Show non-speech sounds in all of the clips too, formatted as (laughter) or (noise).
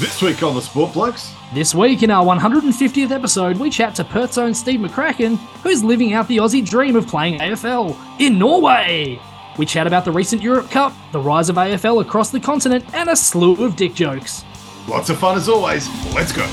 This week on the Sport Blokes, This week, in our 150th episode, we chat to Perth's own Steve McCracken, who's living out the Aussie dream of playing AFL in Norway. We chat about the recent Europe Cup, the rise of AFL across the continent, and a slew of dick jokes. lots of fun as always. Let's go.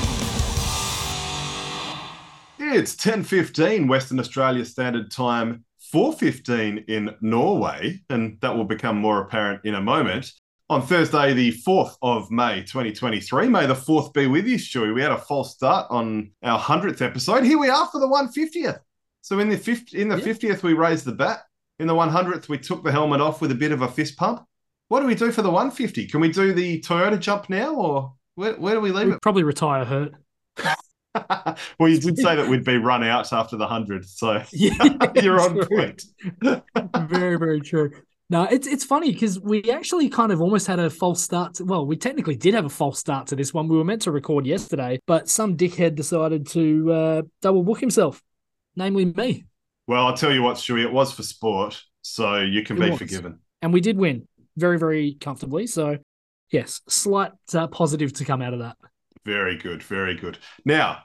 It's 10:15 Western Australia Standard Time, 4:15 in Norway, and that will become more apparent in a moment. On Thursday, the 4th of May 2023. May the 4th be with you, Stewie. We had a false start on our 100th episode. Here we are for the 150th. So in the 50, in the Yeah. 50th, we raised the bat. In the 100th, we took the helmet off with a bit of a fist pump. What do we do for the 150? Can we do the Toyota jump now, or where, where do we leave We'd it? probably retire hurt. (laughs) well, you did say that we'd be run out after the 100, so (laughs) Yeah, (laughs) you're on point. very, very true. No, it's it's funny because we actually kind of almost had a false start. To, well, we technically did have a false start to this one. We were meant to record yesterday, but some dickhead decided to uh, double book himself, namely me, Well, I'll tell you what, Stewie, it was for sport, so you can It be was. forgiven. and we did win very, very comfortably. So, yes, slight uh, positive to come out of that. Very good, very good. Now,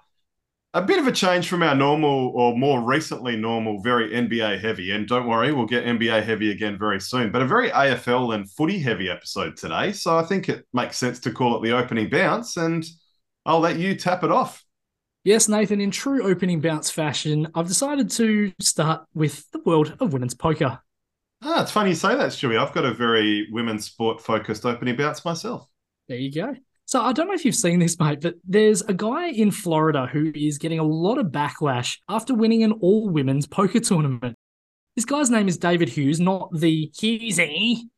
a bit of a change from our normal or more recently normal, very NBA heavy. And don't worry, we'll get NBA heavy again very soon, but a very AFL and footy heavy episode today. So I think it makes sense to call it the opening bounce, and I'll let you tap it off. Yes, Nathan, in true opening bounce fashion, I've decided to start with the world of women's poker. Ah, it's funny you say that, Stewie. I've got a very women's sport focused opening bounce myself. There you go. So I don't know if you've seen this, mate, but there's a guy in Florida who is getting a lot of backlash after winning an all women's poker tournament. This guy's name is David Hughes, not the Hughesy,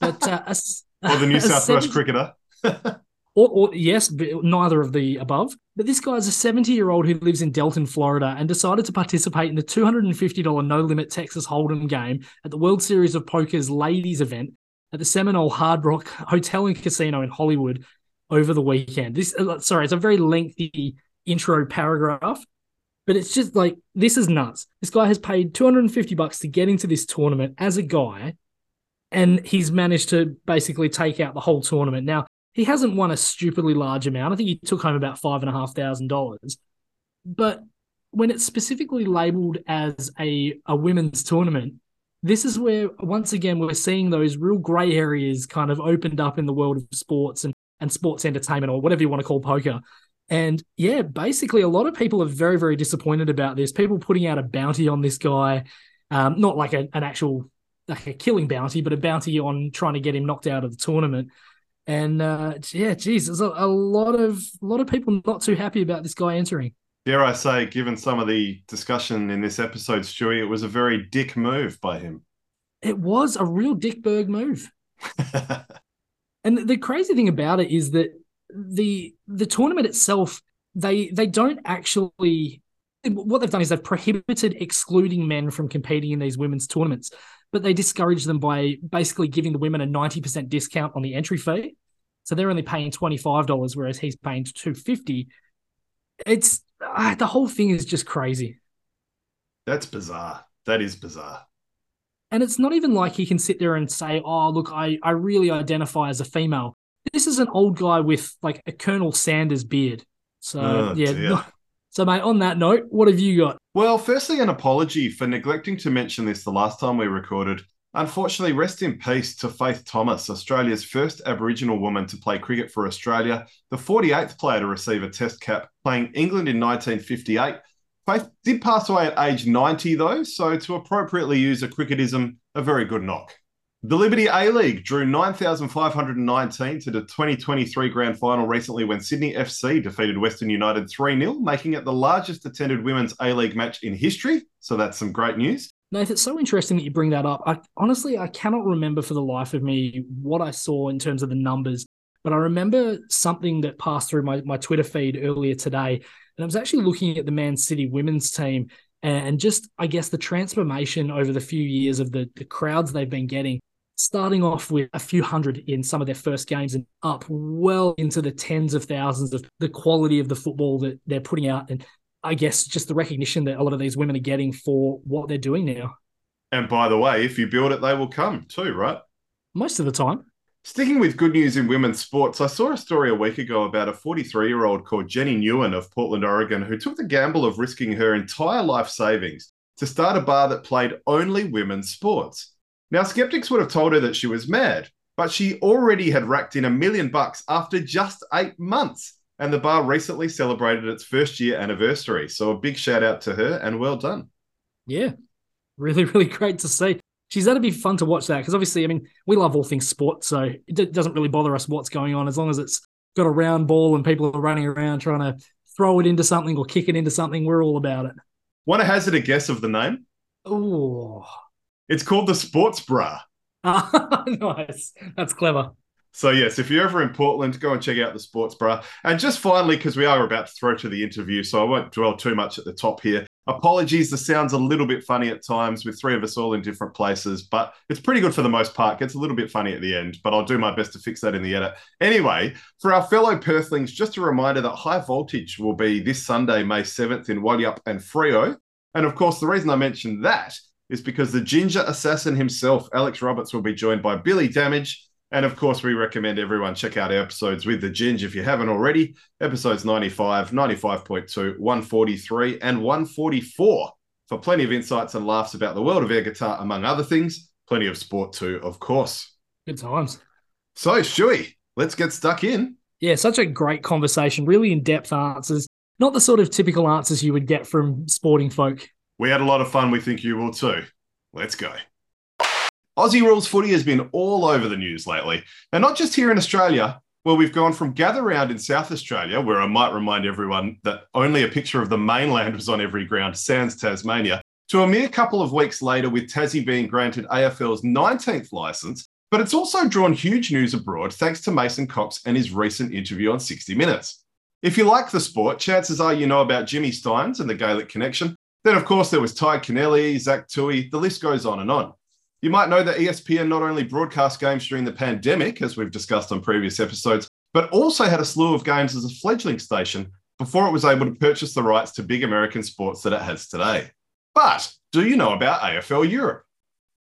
but uh, a, (laughs) Or the New a South West 70 cricketer. (laughs) Or, or yes, neither of the above. But this guy's a 70 year old who lives in Delton, Florida, and decided to participate in the $250 no limit Texas Hold'em game at the World Series of Poker's ladies event at the Seminole Hard Rock Hotel and Casino in Hollywood over the weekend. This, uh, sorry, it's a very lengthy intro paragraph, but it's just like this is nuts. This guy has paid 250 bucks to get into this tournament as a guy, and he's managed to basically take out the whole tournament. Now, he hasn't won a stupidly large amount. I think he took home about five and a half thousand dollars. But when it's specifically labeled as a, a women's tournament, this is where once again we're seeing those real grey areas kind of opened up in the world of sports and, and sports entertainment or whatever you want to call poker. And yeah, basically a lot of people are very, very disappointed about this. People putting out a bounty on this guy, um, not like a, an actual like a killing bounty, but a bounty on trying to get him knocked out of the tournament. And uh, yeah, geez, there's a, a lot of a lot of people not too happy about this guy entering. Dare I say, given some of the discussion in this episode, Stewie, it was a very dick move by him. It was a real dickberg move. (laughs) And the crazy thing about it is that the the tournament itself, they they don't actually what they've done is they've prohibited excluding men from competing in these women's tournaments, but they discourage them by basically giving the women a 90% discount on the entry fee. So they're only paying $25, whereas he's paying 250 It's ah, the whole thing is just crazy. That's bizarre. That is bizarre. And it's not even like he can sit there and say, "Oh, look, I I really identify as a female." This is an old guy with like a Colonel Sanders beard. So Oh, yeah. dear. So mate, on that note, what have you got? Well, firstly, an apology for neglecting to mention this the last time we recorded. Unfortunately, rest in peace to Faith Thomas, Australia's first Aboriginal woman to play cricket for Australia, the 48th player to receive a test cap, playing England in 1958. Faith did pass away at age 90, though, so to appropriately use a cricketism, a very good knock. The Liberty A League drew 9,519 to the 2023 grand final recently when Sydney FC defeated Western United 3 0, making it the largest attended women's A League match in history. So that's some great news. Nathan, it's so interesting that you bring that up. I honestly I cannot remember for the life of me what I saw in terms of the numbers, but I remember something that passed through my, my Twitter feed earlier today. And I was actually looking at the Man City women's team and just I guess the transformation over the few years of the, the crowds they've been getting, starting off with a few hundred in some of their first games and up well into the tens of thousands of the quality of the football that they're putting out and I guess just the recognition that a lot of these women are getting for what they're doing now. And by the way, if you build it, they will come too, right? Most of the time. Sticking with good news in women's sports, I saw a story a week ago about a 43 year old called Jenny Nguyen of Portland, Oregon, who took the gamble of risking her entire life savings to start a bar that played only women's sports. Now, skeptics would have told her that she was mad, but she already had racked in a million bucks after just eight months. And the bar recently celebrated its first year anniversary. So a big shout out to her and well done. Yeah, really, really great to see. She's that'd be fun to watch that because obviously, I mean, we love all things sports, so it d- doesn't really bother us what's going on as long as it's got a round ball and people are running around trying to throw it into something or kick it into something. We're all about it. Want to hazard a guess of the name? Oh, It's called the Sports Bra. (laughs) nice. That's clever. So yes, if you're ever in Portland, go and check out the Sports Bra. And just finally, because we are about to throw to the interview, so I won't dwell too much at the top here. Apologies, the sound's a little bit funny at times with three of us all in different places, but it's pretty good for the most part. Gets a little bit funny at the end, but I'll do my best to fix that in the edit. Anyway, for our fellow Perthlings, just a reminder that High Voltage will be this Sunday, May 7th in Walyalup and Freo. And of course, the reason I mentioned that is because the ginger assassin himself, Alex Roberts, will be joined by Billy Damage. And of course, we recommend everyone check out our episodes with the Ginge if you haven't already. Episodes 95, 95.2, 143, and 144 for plenty of insights and laughs about the world of air guitar, among other things. Plenty of sport too, of course. Good times. So, Stewie, let's get stuck in. Yeah, such a great conversation. Really in depth answers. Not the sort of typical answers you would get from sporting folk. We had a lot of fun. We think you will too. Let's go. Aussie rules footy has been all over the news lately, and not just here in Australia, where we've gone from gather round in South Australia, where I might remind everyone that only a picture of the mainland was on every ground, sans Tasmania, to a mere couple of weeks later with Tassie being granted AFL's 19th licence. But it's also drawn huge news abroad thanks to Mason Cox and his recent interview on 60 Minutes. If you like the sport, chances are you know about Jimmy Stynes and the Gaelic connection. Then, of course, there was Tadhg Kennelly, Zach Tuohy, the list goes on and on. You might know that ESPN not only broadcast games during the pandemic, as we've discussed on previous episodes, but also had a slew of games as a fledgling station before it was able to purchase the rights to big American sports that it has today. But do you know about AFL Europe?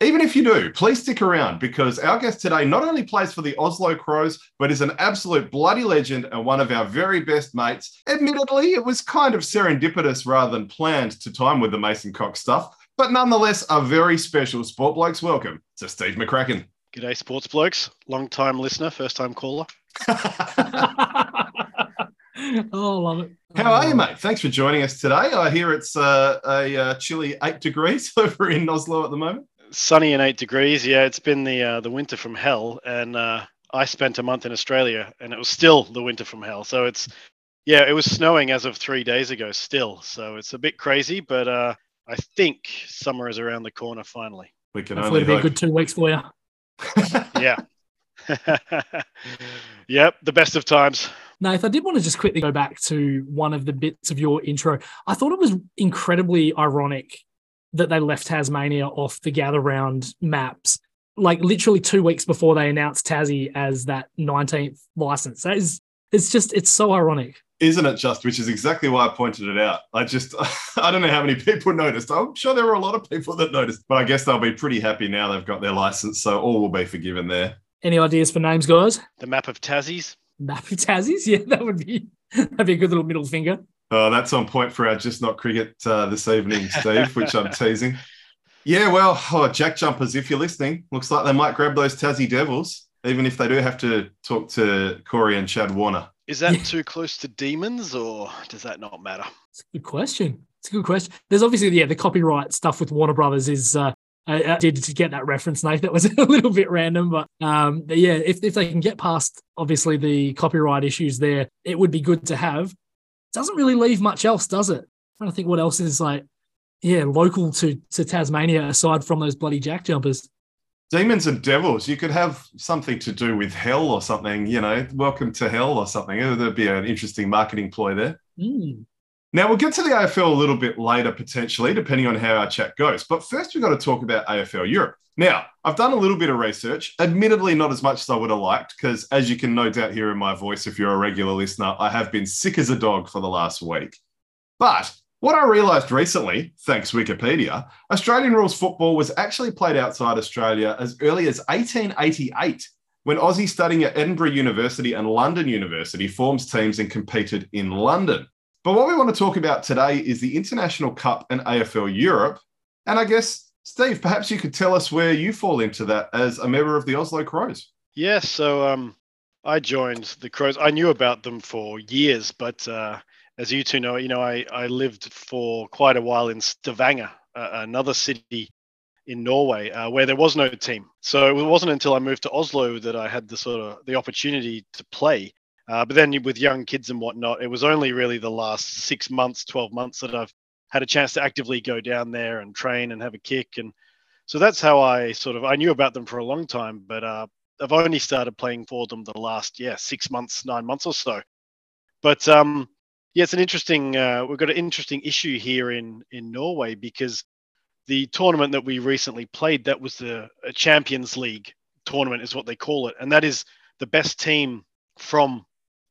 Even if you do, please stick around because our guest today not only plays for the Oslo Crows, but is an absolute bloody legend and one of our very best mates. Admittedly, it was kind of serendipitous rather than planned to time with the Mason Cox stuff, but nonetheless, a very special Sport Blokes welcome to Steve McCracken. G'day, sports blokes. Long time listener, first time caller. (laughs) oh, love it. How are you, mate? Thanks for joining us today. I hear it's uh, a uh, chilly eight degrees (laughs) over in Oslo at the moment. Sunny and eight degrees. Yeah, it's been the uh, the winter from hell, and uh, I spent a month in Australia, and it was still the winter from hell. So it's yeah, it was snowing as of three days ago still. So it's a bit crazy, but uh, I think summer is around the corner finally. We can Hopefully, only it'll be a good two weeks for you. (laughs) Yeah. (laughs) yep, the best of times. Nath, I did want to just quickly go back to one of the bits of your intro. I thought it was incredibly ironic that they left Tasmania off the gather round maps, like literally two weeks before they announced Tassie as that 19th license. That is, it's just, it's so ironic. Isn't it just? Which is exactly why I pointed it out. I just, (laughs) I don't know how many people noticed. I'm sure there were a lot of people that noticed, but I guess they'll be pretty happy now they've got their license. So all will be forgiven there. Any ideas for names, guys? The map of Tassies. Map of Tassies? (laughs) Yeah, that would be, that'd be a good little middle finger. Oh, that's on point for our just not cricket uh, this evening, Steve, which I'm teasing. Yeah, well, oh, Jack Jumpers, if you're listening, looks like they might grab those Tassie Devils, even if they do have to talk to Corey and Chad Warner. Is that Yeah. too close to demons, or does that not matter? It's a good question. It's a good question. There's obviously, yeah, the copyright stuff with Warner Brothers is, uh, I, I did to get that reference, Nate. That was (laughs) a little bit random, but um, yeah, if, if they can get past obviously the copyright issues there, it would be good to have. Doesn't really leave much else, does it? i trying to think what else is like, yeah, local to to Tasmania aside from those bloody jack jumpers. Demons and devils, you could have something to do with hell or something, you know, welcome to hell or something. There'd be an interesting marketing ploy there. Mm. Now, we'll get to the AFL a little bit later, potentially, depending on how our chat goes. But first, we've got to talk about AFL Europe. Now, I've done a little bit of research, admittedly, not as much as I would have liked, because as you can no doubt hear in my voice, if you're a regular listener, I have been sick as a dog for the last week. But what I realised recently, thanks Wikipedia, Australian rules football was actually played outside Australia as early as 1888 when Aussie studying at Edinburgh University and London University forms teams and competed in London. But what we want to talk about today is the International Cup and AFL Europe. And I guess, Steve, perhaps you could tell us where you fall into that as a member of the Oslo Crows. Yes, so um, I joined the Crows. I knew about them for years, but uh, as you two know, you know, I, I lived for quite a while in Stavanger, uh, another city in Norway uh, where there was no team. So it wasn't until I moved to Oslo that I had the sort of the opportunity to play. Uh, but then with young kids and whatnot, it was only really the last six months, 12 months that I've had a chance to actively go down there and train and have a kick. And so that's how I sort of, I knew about them for a long time, but uh, I've only started playing for them the last, yeah, six months, nine months or so. But um, yeah, it's an interesting, uh, we've got an interesting issue here in, in Norway because the tournament that we recently played, that was the Champions League tournament, is what they call it. And that is the best team from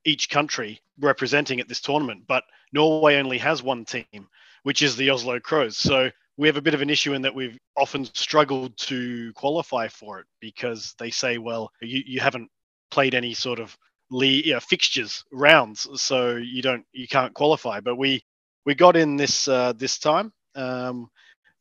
each country representing at this tournament. But Norway only has one team, which is the Oslo Crows. So we have a bit of an issue in that we've often struggled to qualify for it because they say, well, you, you haven't played any sort of you know, fixtures rounds, so you don't you can't qualify. But we we got in this uh, this time. Um,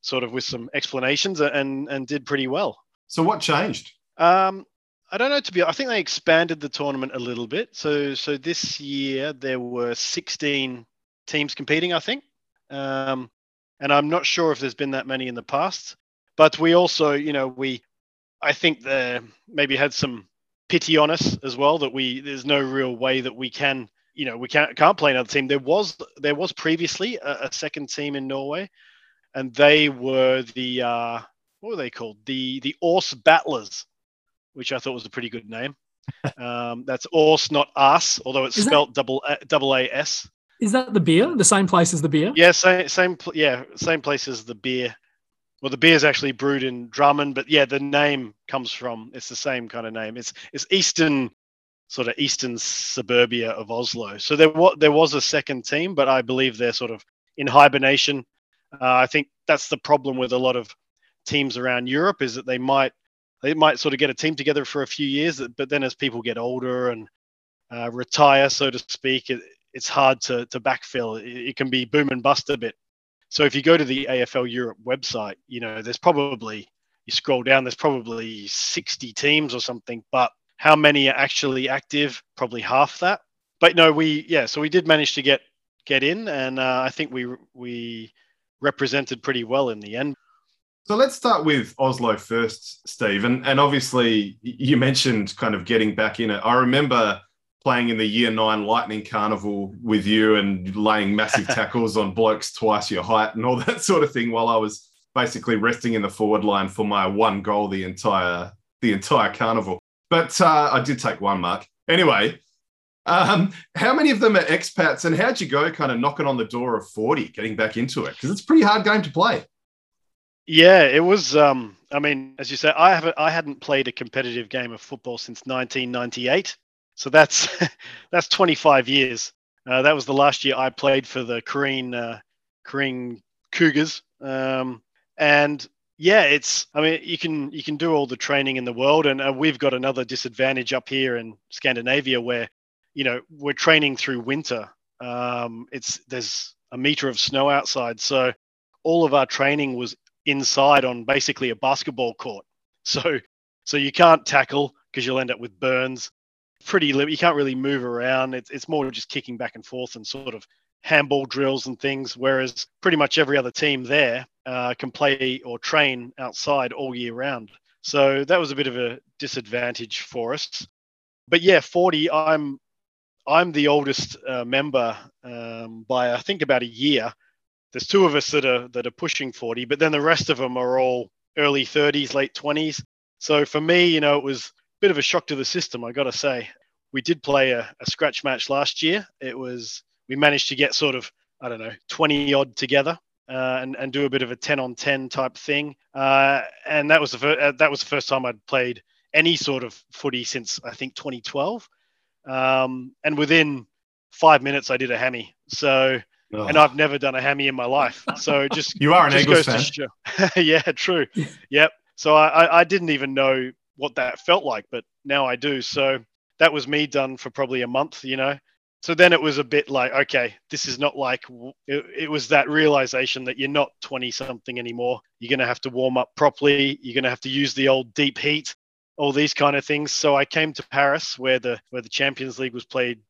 sort of with some explanations and and did pretty well. So what changed? Um, I don't know to be. I think they expanded the tournament a little bit. So so this year there were 16 teams competing. I think, um, and I'm not sure if there's been that many in the past. But we also, you know, we I think the maybe had some pity on us as well that we there's no real way that we can you know we can't can't play another team. There was there was previously a, a second team in Norway and they were the uh, what were they called? The the Ås Battlers, which I thought was a pretty good name. (laughs) um, that's Ås, not us, although it's is spelled that, double a, double A S. Is that the beer? The same place as the beer? Yeah, same same yeah same place as the beer. Well, the beer is actually brewed in Drammen, but yeah, the name comes from it's the same kind of name. It's it's eastern sort of eastern suburbia of Oslo. So there was there was a second team, but I believe they're sort of in hibernation uh, I think that's the problem with a lot of teams around Europe is that they might they might sort of get a team together for a few years, but then as people get older and uh, retire, so to speak, it, it's hard to to backfill. It, it, can be boom and bust a bit. So if you go to the AFL Europe website, you know there's probably you scroll down, there's probably 60 teams or something, but how many are actually active? Probably half that. But no, we yeah, so we did manage to get get in, and uh, I think we we represented pretty well in the end. So let's start with Oslo first, Steve. And, and obviously, you mentioned kind of getting back in it. I remember playing in the year nine Lightning Carnival with you and laying massive (laughs) tackles on blokes twice your height and all that (laughs) sort of thing while I was basically resting in the forward line for my one goal the entire the entire carnival. But uh, I did take one mark. Anyway, um, how many of them are expats, and how'd you go, kind of knocking on the door of forty, getting back into it? Because it's a pretty hard game to play. Yeah, it was. Um, I mean, as you say, I haven't, I hadn't played a competitive game of football since 1998, so that's (laughs) that's 25 years. Uh, that was the last year I played for the Korean uh, Korean Cougars, um, and yeah, it's. I mean, you can you can do all the training in the world, and uh, we've got another disadvantage up here in Scandinavia where you know we're training through winter um, it's there's a meter of snow outside so all of our training was inside on basically a basketball court (laughs) so so you can't tackle because you'll end up with burns pretty you can't really move around it's, it's more just kicking back and forth and sort of handball drills and things whereas pretty much every other team there uh, can play or train outside all year round so that was a bit of a disadvantage for us but yeah 40 i'm I'm the oldest uh, member um, by I think about a year. There's two of us that are that are pushing 40, but then the rest of them are all early 30s, late 20s. So for me, you know, it was bit of a shock to the system. I got to say, we did play a, a scratch match last year. It was we managed to get sort of I don't know 20 odd together uh, and and do a bit of a 10 on 10 type thing. Uh, and that was the fir- uh, that was the first time I'd played any sort of footy since I think 2012. Um, and within five minutes, I did a hammy. So, oh. and I've never done a hammy in my life. So just you are an Eagles fan. (laughs) yeah, true. yep. So I, I didn't even know what that felt like, but now I do. So that was me done for probably a month, you know. So then it was a bit like, okay, this is not like it, it was that realization that you're not 20 something anymore. You're going to have to warm up properly. You're going to have to use the old deep heat, all these kind of things. So I came to Paris where the where the Champions League was played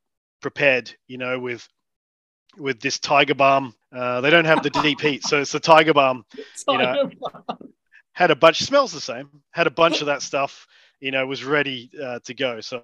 prepared, you know, with with this Tiger Balm. Uh, they don't have the deep heat, so it's the Tiger Balm. You know, had a bunch. Smells the same. Had a bunch of that stuff. You know, was ready uh, to go. So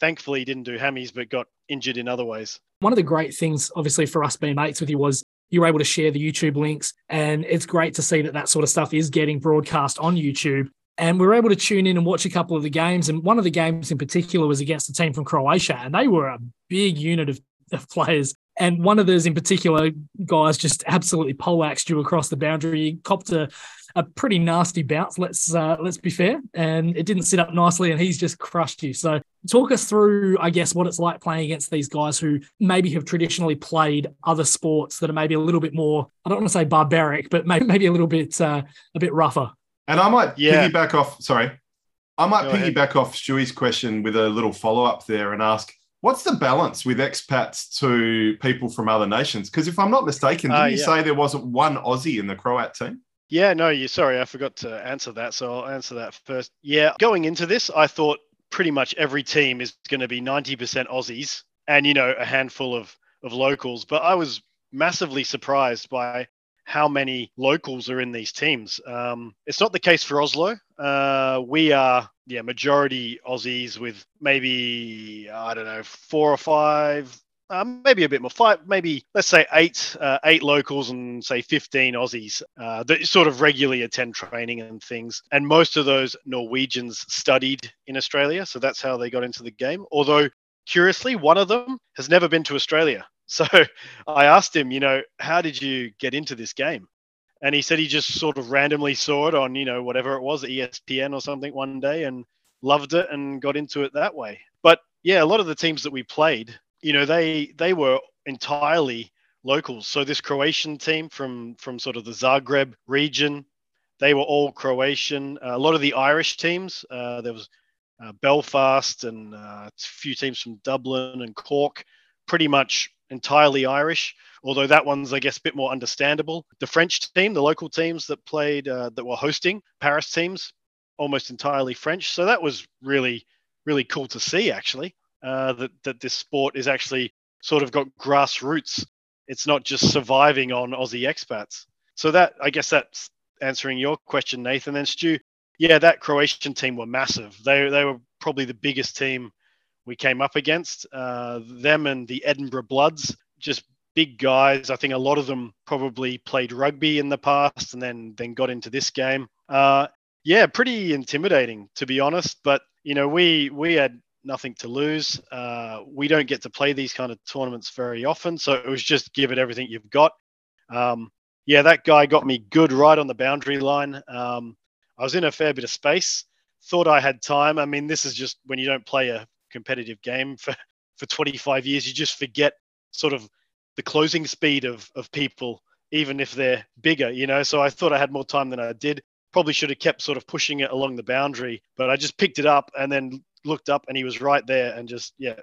thankfully, he didn't do hammies, but got injured in other ways. One of the great things, obviously, for us being mates with you was you were able to share the YouTube links, and it's great to see that that sort of stuff is getting broadcast on YouTube. And we were able to tune in and watch a couple of the games. And one of the games in particular was against a team from Croatia, and they were a big unit of, of players. And one of those in particular, guys just absolutely poleaxed you across the boundary. He copped a, a pretty nasty bounce. Let's uh, let's be fair, and it didn't sit up nicely, and he's just crushed you. So talk us through, I guess, what it's like playing against these guys who maybe have traditionally played other sports that are maybe a little bit more. I don't want to say barbaric, but maybe maybe a little bit uh, a bit rougher. And I might yeah. piggyback off. Sorry, I might Go piggyback ahead. off Stewie's question with a little follow up there and ask. What's the balance with expats to people from other nations? Because if I'm not mistaken, didn't uh, you say there wasn't one Aussie in the Croat team? Yeah, no, you sorry, I forgot to answer that. So I'll answer that first. Yeah, going into this, I thought pretty much every team is going to be 90% Aussies and you know a handful of of locals, but I was massively surprised by how many locals are in these teams. Um, it's not the case for Oslo. Uh, we are, yeah, majority Aussies with maybe I don't know four or five um, maybe a bit more. Five, maybe let's say eight, uh, eight locals and say fifteen Aussies uh, that sort of regularly attend training and things. And most of those Norwegians studied in Australia, so that's how they got into the game. Although curiously, one of them has never been to Australia. (laughs) So I asked him, you know, how did you get into this game? And he said he just sort of randomly saw it on, you know, whatever it was, ESPN or something one day and loved it and got into it that way. But yeah, a lot of the teams that we played you know, they they were entirely locals. So this Croatian team from from sort of the Zagreb region, they were all Croatian. Uh, a lot of the Irish teams, uh, there was uh, Belfast and uh, a few teams from Dublin and Cork, pretty much entirely Irish. Although that one's, I guess, a bit more understandable. The French team, the local teams that played, uh, that were hosting Paris teams, almost entirely French. So that was really, really cool to see, actually uh, that that this sport is actually sort of got grassroots. It's not just surviving on Aussie expats. So that I guess that's answering your question, Nathan. And Stu, yeah, that Croatian team were massive. They they were probably the biggest team we came up against. Uh, them and the Edinburgh Bloods, just big guys. I think a lot of them probably played rugby in the past and then then got into this game. Uh, yeah, pretty intimidating to be honest. But you know, we we had nothing to lose. Uh, we don't get to play these kind of tournaments very often, so it was just give it everything you've got. Um, yeah, that guy got me good right on the boundary line. Um, I was in a fair bit of space. Thought I had time. I mean, this is just when you don't play a competitive game (laughs) for, for 25 years, you just forget sort of the closing speed of, of people, even if they're bigger, you know. So I thought I had more time than I did. Probably should have kept sort of pushing it along the boundary, but I just picked it up and then looked up and he was right there and just yeah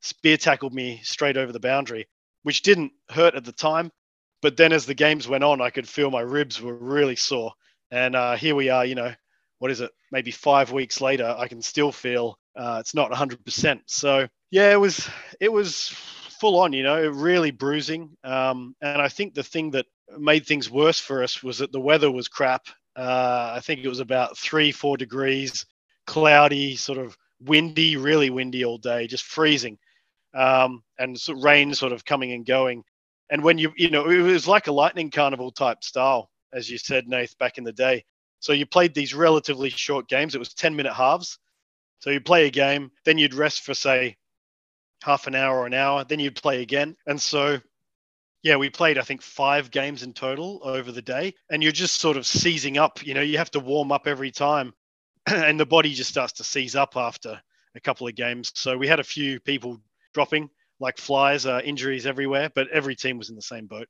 spear tackled me straight over the boundary, which didn't hurt at the time. But then as the games went on, I could feel my ribs were really sore. And uh, here we are, you know, what is it? Maybe five weeks later, I can still feel uh, it's not 100%. So yeah, it was it was full on, you know, really bruising. Um, and I think the thing that made things worse for us was that the weather was crap. Uh, I think it was about three, four degrees, cloudy, sort of windy, really windy all day, just freezing, um, and so rain sort of coming and going. And when you, you know, it was like a lightning carnival type style, as you said, Nath, back in the day. So you played these relatively short games. It was 10 minute halves. So you play a game, then you'd rest for, say, half an hour or an hour, then you'd play again. And so, yeah, we played, I think, five games in total over the day. And you're just sort of seizing up. You know, you have to warm up every time. (clears throat) and the body just starts to seize up after a couple of games. So we had a few people dropping like flies, uh, injuries everywhere, but every team was in the same boat.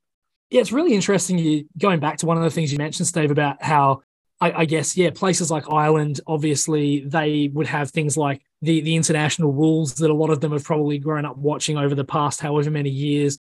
Yeah, it's really interesting. You going back to one of the things you mentioned, Steve, about how I, I, guess, yeah, places like Ireland, obviously, they would have things like the, the international rules that a lot of them have probably grown up watching over the past however many years.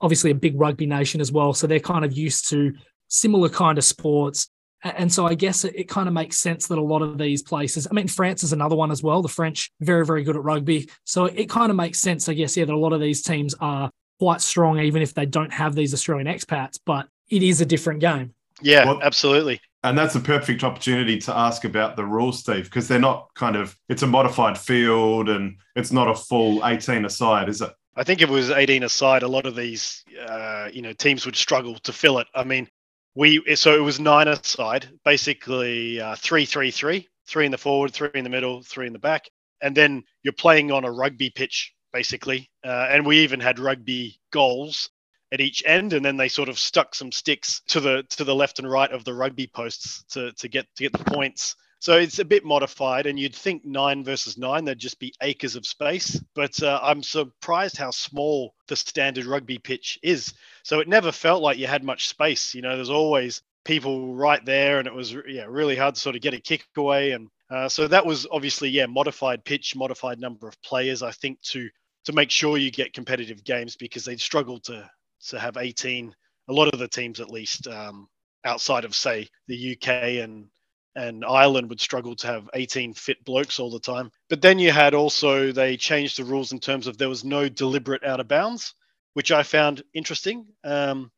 Obviously, a big rugby nation as well. So they're kind of used to similar kind of sports. And so I guess it, it kind of makes sense that a lot of these places, I mean, France is another one as well. The French, very, very good at rugby. So it kind of makes sense, I guess, yeah, that a lot of these teams are quite strong, even if they don't have these Australian expats, but it is a different game. Yeah, well, absolutely. And that's a perfect opportunity to ask about the rules, Steve, because they're not kind of, it's a modified field and it's not a full 18 aside, is it? I think if it was 18 aside, a lot of these, uh, you know, teams would struggle to fill it. I mean, we so it was nine aside, basically uh, three, three, three, three in the forward, three in the middle, three in the back, and then you're playing on a rugby pitch basically. Uh, and we even had rugby goals at each end, and then they sort of stuck some sticks to the to the left and right of the rugby posts to to get to get the points. So it's a bit modified, and you'd think nine versus nine, there'd just be acres of space. But uh, I'm surprised how small the standard rugby pitch is. So it never felt like you had much space. You know, there's always people right there, and it was yeah really hard to sort of get a kick away. And uh, so that was obviously yeah modified pitch, modified number of players. I think to to make sure you get competitive games because they'd struggle to to have 18. A lot of the teams, at least um, outside of say the UK and and Ireland would struggle to have 18 fit blokes all the time. But then you had also, they changed the rules in terms of there was no deliberate out of bounds, which I found interesting. Um,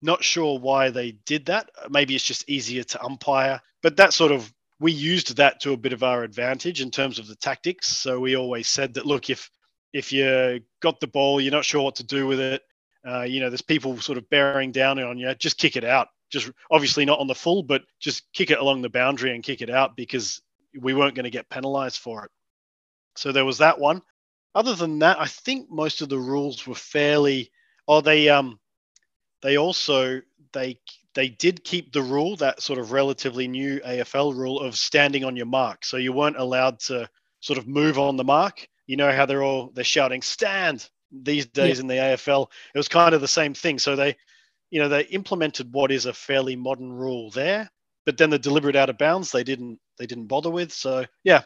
not sure why they did that. Maybe it's just easier to umpire, but that sort of, we used that to a bit of our advantage in terms of the tactics. So we always said that, look, if, if you got the ball, you're not sure what to do with it, uh, you know, there's people sort of bearing down on you, just kick it out just obviously not on the full, but just kick it along the boundary and kick it out because we weren't going to get penalized for it. So there was that one. Other than that, I think most of the rules were fairly. Oh, they um, they also they they did keep the rule that sort of relatively new AFL rule of standing on your mark. So you weren't allowed to sort of move on the mark. You know how they're all they're shouting stand these days yeah. in the AFL. It was kind of the same thing. So they you know, they implemented what is a fairly modern rule there, but then the deliberate out of bounds they didn't they didn't bother with. So yeah, a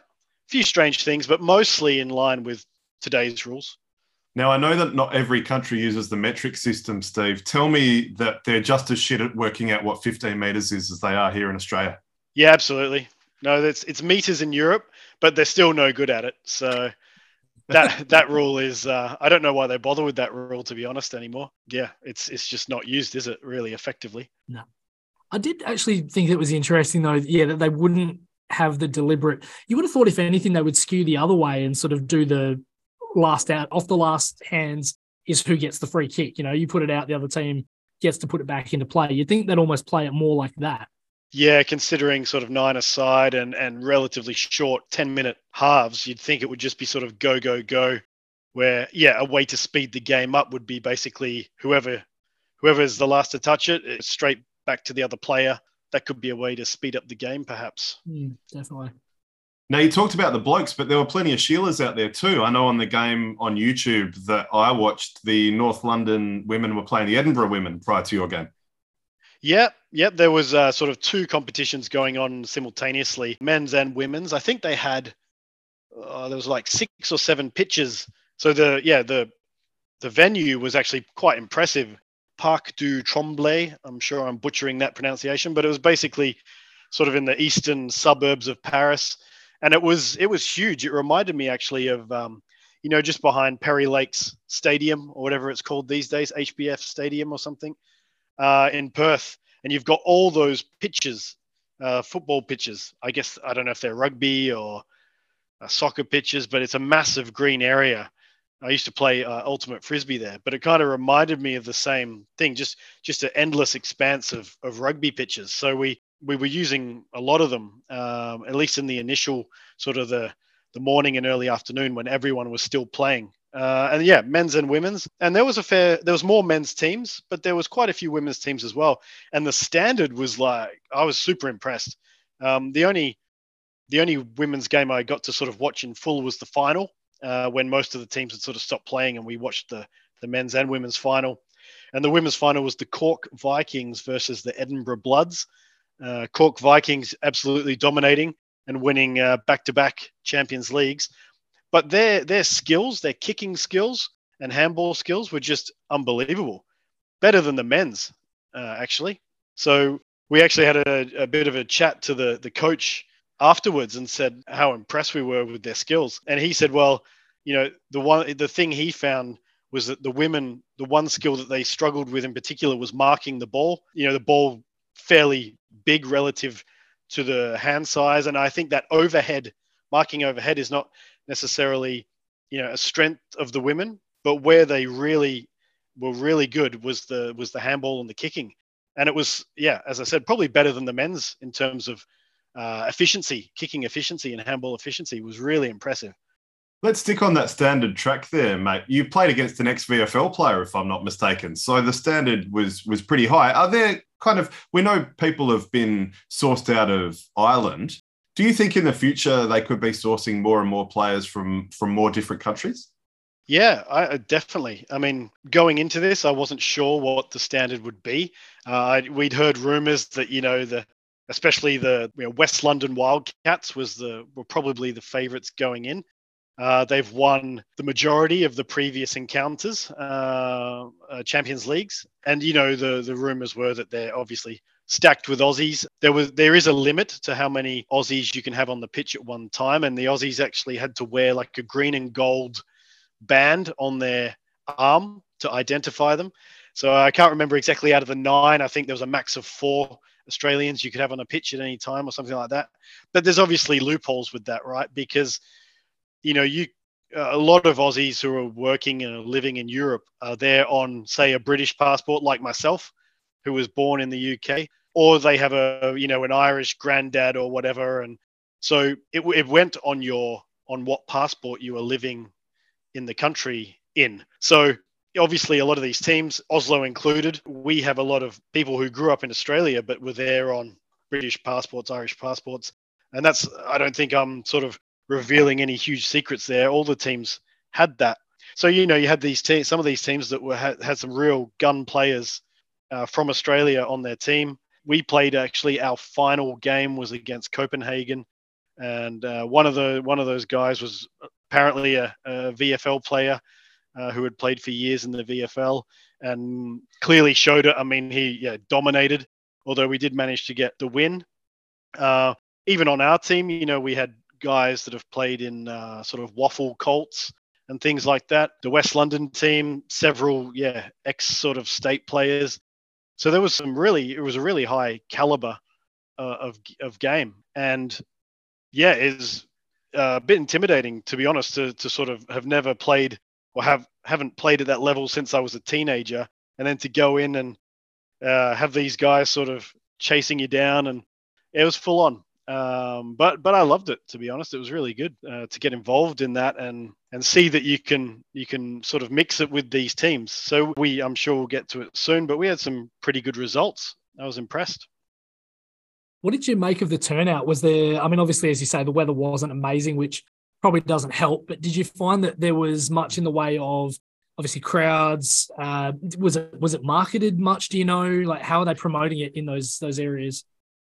few strange things, but mostly in line with today's rules. Now I know that not every country uses the metric system, Steve. Tell me that they're just as shit at working out what 15 meters is as they are here in Australia. Yeah, absolutely. No, that's it's meters in Europe, but they're still no good at it. So that that rule is uh, I don't know why they bother with that rule to be honest anymore. Yeah, it's it's just not used, is it? Really effectively? No. I did actually think it was interesting though. Yeah, that they wouldn't have the deliberate. You would have thought if anything they would skew the other way and sort of do the last out off the last hands is who gets the free kick. You know, you put it out, the other team gets to put it back into play. You'd think they'd almost play it more like that. Yeah, considering sort of nine aside and and relatively short ten minute halves, you'd think it would just be sort of go go go. Where yeah, a way to speed the game up would be basically whoever whoever is the last to touch it, it's straight back to the other player. That could be a way to speed up the game, perhaps. Mm, definitely. Now you talked about the blokes, but there were plenty of Sheilas out there too. I know on the game on YouTube that I watched, the North London women were playing the Edinburgh women prior to your game. Yep, yep. There was uh, sort of two competitions going on simultaneously, men's and women's. I think they had uh, there was like six or seven pitches. So the yeah the the venue was actually quite impressive. Parc du Tremblay. I'm sure I'm butchering that pronunciation, but it was basically sort of in the eastern suburbs of Paris, and it was it was huge. It reminded me actually of um, you know just behind Perry Lakes Stadium or whatever it's called these days, HBF Stadium or something uh, in Perth, and you've got all those pitches, uh, football pitches. I guess I don't know if they're rugby or uh, soccer pitches, but it's a massive green area. I used to play uh, ultimate frisbee there, but it kind of reminded me of the same thing, just just an endless expanse of, of rugby pitches. So we we were using a lot of them, um, at least in the initial sort of the the morning and early afternoon when everyone was still playing. Uh, and yeah, men's and women's. And there was a fair, there was more men's teams, but there was quite a few women's teams as well. And the standard was like, I was super impressed. Um, the only, the only women's game I got to sort of watch in full was the final, uh, when most of the teams had sort of stopped playing, and we watched the the men's and women's final. And the women's final was the Cork Vikings versus the Edinburgh Bloods. Uh, Cork Vikings absolutely dominating and winning back to back Champions Leagues. But their, their skills, their kicking skills and handball skills were just unbelievable. Better than the men's, uh, actually. So we actually had a, a bit of a chat to the, the coach afterwards and said how impressed we were with their skills. And he said, well, you know, the one the thing he found was that the women, the one skill that they struggled with in particular was marking the ball. You know, the ball fairly big relative to the hand size, and I think that overhead marking overhead is not necessarily you know a strength of the women, but where they really were really good was the was the handball and the kicking, and it was yeah, as I said, probably better than the men's in terms of uh, efficiency, kicking efficiency and handball efficiency was really impressive. Let's stick on that standard track there, mate. You played against an ex-VFL player, if I'm not mistaken. So the standard was was pretty high. Are there kind of we know people have been sourced out of Ireland. Do you think in the future they could be sourcing more and more players from from more different countries? Yeah, I, definitely. I mean, going into this, I wasn't sure what the standard would be. Uh, we'd heard rumors that you know the especially the you know, West London Wildcats was the were probably the favourites going in. Uh, they've won the majority of the previous encounters, uh, uh, Champions Leagues, and you know the the rumors were that they're obviously stacked with Aussies. There was there is a limit to how many Aussies you can have on the pitch at one time, and the Aussies actually had to wear like a green and gold band on their arm to identify them. So I can't remember exactly out of the nine. I think there was a max of four Australians you could have on a pitch at any time or something like that. But there's obviously loopholes with that, right? Because you know you a lot of Aussies who are working and are living in Europe are there on, say, a British passport, like myself, who was born in the UK, or they have a, you know, an Irish granddad or whatever, and so it, it went on your on what passport you were living in the country in. So obviously a lot of these teams, Oslo included, we have a lot of people who grew up in Australia but were there on British passports, Irish passports. And that's I don't think I'm sort of revealing any huge secrets there. All the teams had that. So you know you had these teams, some of these teams that were had, had some real gun players uh, from Australia on their team. We played actually our final game was against Copenhagen, and uh, one of the one of those guys was apparently a, a VFL player uh, who had played for years in the VFL and clearly showed it. I mean, he yeah, dominated, although we did manage to get the win. Uh, even on our team, you know, we had guys that have played in uh, sort of WAFL Colts and things like that. The West London team, several, yeah, ex sort of state players. So there was some really, it was a really high caliber uh, of of game, and yeah, is uh, a bit intimidating to be honest to to sort of have never played or have haven't played at that level since I was a teenager, and then to go in and uh, have these guys sort of chasing you down, and it was full on. Um, but but I loved it to be honest. It was really good uh, to get involved in that and and see that you can you can sort of mix it with these teams. So we I'm sure we'll get to it soon, but we had some pretty good results. I was impressed. What did you make of the turnout? Was there? I mean, obviously, as you say, the weather wasn't amazing, which probably doesn't help. But did you find that there was much in the way of obviously crowds? Uh, was it was it marketed much? Do you know like how are they promoting it in those those areas?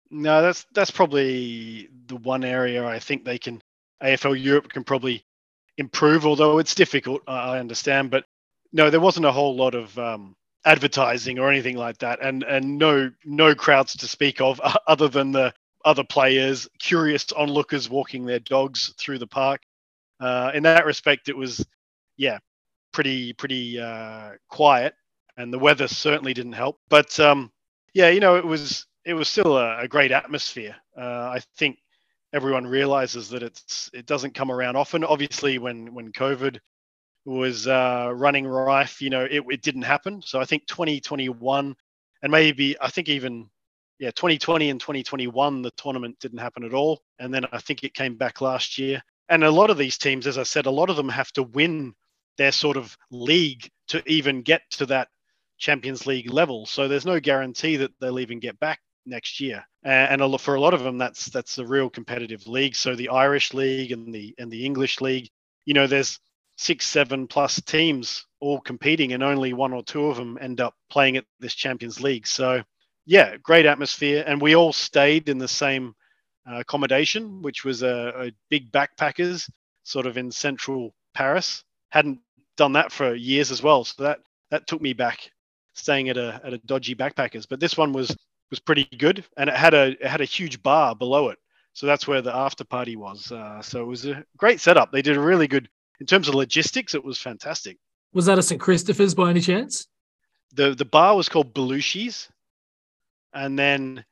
No, that's that's probably the one area I think they can AFL Europe can probably improve. Although it's difficult, I understand. But no, there wasn't a whole lot of um, advertising or anything like that, and and no no crowds to speak of (laughs) other than the other players, curious onlookers walking their dogs through the park. Uh, in that respect, it was, yeah, pretty pretty uh, quiet, and the weather certainly didn't help. But um, yeah, you know, it was it was still a, a great atmosphere. Uh, I think everyone realizes that it's it doesn't come around often. Obviously, when when COVID was uh, running rife, you know, it, it didn't happen. So I think 2021 and maybe I think even yeah 2020 and 2021 the tournament didn't happen at all and then i think it came back last year and a lot of these teams as i said a lot of them have to win their sort of league to even get to that champions league level so there's no guarantee that they'll even get back next year. And for a lot of them that's that's a real competitive league. So the irish league and the and the english league you know there's six seven plus teams all competing and only one or two of them end up playing at this champions league. So yeah, great atmosphere, and we all stayed in the same uh, accommodation, which was a, a big backpackers sort of in central Paris. Hadn't done that for years as well, so that that took me back, staying at a at a dodgy backpackers. But this one was was pretty good, and it had a it had a huge bar below it, so that's where the after party was. Uh, so it was a great setup. They did a really good in terms of logistics. It was fantastic. Was that a St Christopher's by any chance? the The bar was called Belushi's, and then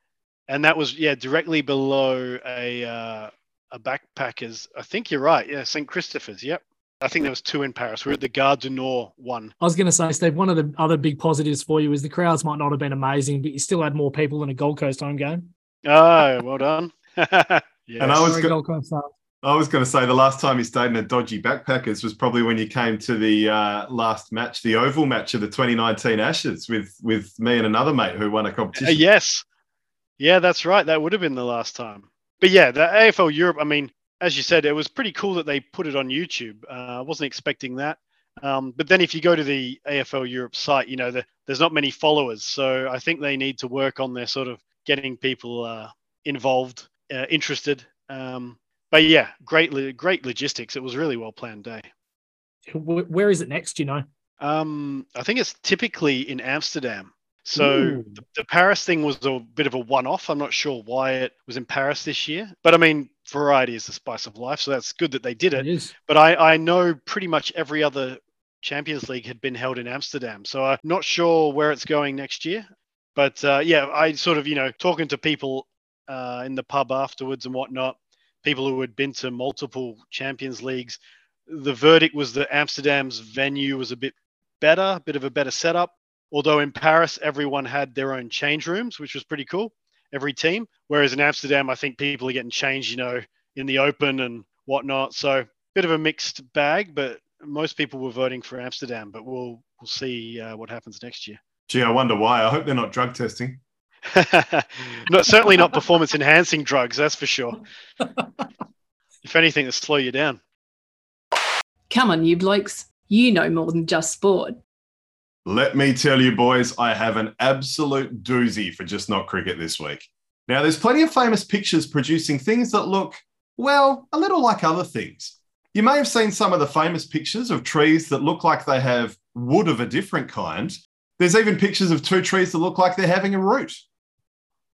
and that was yeah directly below a uh, a backpackers. I think you're right. Yeah, St Christopher's. Yep. I think there was two in Paris. We are at the Gare du Nord one. I was going to say, Steve, one of the other big positives for you is the crowds might not have been amazing, but you still had more people than a Gold Coast home game. Oh, well done. (laughs) yes. And I was go- Gold Coast. I was going to say the last time you stayed in a dodgy backpackers was probably when you came to the uh, last match, the oval match of the 2019 Ashes with with me and another mate who won a Uh, competition. yes. Yeah, that's right. That would have been the last time. But yeah, the AFL Europe, I mean, as you said, it was pretty cool that they put it on YouTube. Uh, I wasn't expecting that. Um, but then if you go to the AFL Europe site, you know, the, there's not many followers. So I think they need to work on their sort of getting people uh, involved, uh, interested. Um, but yeah, great, great logistics. It was a really well planned day. Where is it next? You know, Um, I think it's typically in Amsterdam. So the, the Paris thing was a bit of a one-off. I'm not sure why it was in Paris this year, but I mean, variety is the spice of life, so that's good that they did it. it. But I, I know pretty much every other Champions League had been held in Amsterdam, so I'm not sure where it's going next year. But uh, yeah, I sort of you know talking to people uh, in the pub afterwards and whatnot, people who had been to multiple Champions Leagues, the verdict was that Amsterdam's venue was a bit better, a bit of a better setup. Although in Paris, everyone had their own change rooms, which was pretty cool, every team. Whereas in Amsterdam, I think people are getting changed, you know, in the open and whatnot. So bit of a mixed bag, but most people were voting for Amsterdam. But we'll we'll see uh, what happens next year. Gee, I wonder why. I hope they're not drug testing. (laughs) (laughs) not certainly not performance enhancing drugs, that's for sure. if anything, to slow you down. Come on, you blokes. You know more than just sport. Let me tell you, boys, I have an absolute doozy for just not cricket this week. Now, there's plenty of famous pictures producing things that look, well, a little like other things. You may have seen some of the famous pictures of trees that look like they have wood of a different kind. There's even pictures of two trees that look like they're having a root.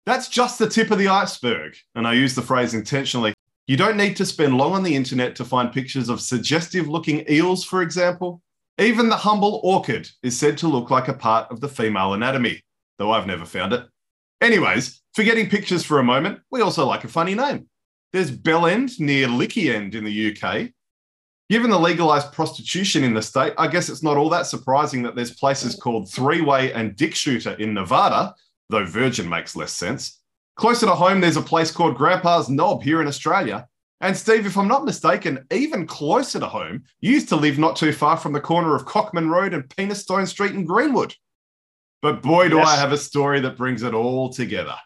That's just the tip of the iceberg. And I use the phrase intentionally. You don't need to spend long on the internet to find pictures of suggestive looking eels, for example. Even the humble orchid is said to look like a part of the female anatomy, though I've never found it. Anyways, forgetting pictures for a moment, we also like a funny name. There's Bell End near Licky End in the UK. Given the legalized prostitution in the state, I guess it's not all that surprising that there's places called Three Way and Dick Shooter in Nevada, though Virgin makes less sense. Closer to home, there's a place called Grandpa's Knob here in Australia. And Steve, if I'm not mistaken, even closer to home, you used to live not too far from the corner of Cockman Road and Penistone Street in Greenwood. But boy, do Yes. I have a story that brings it all together.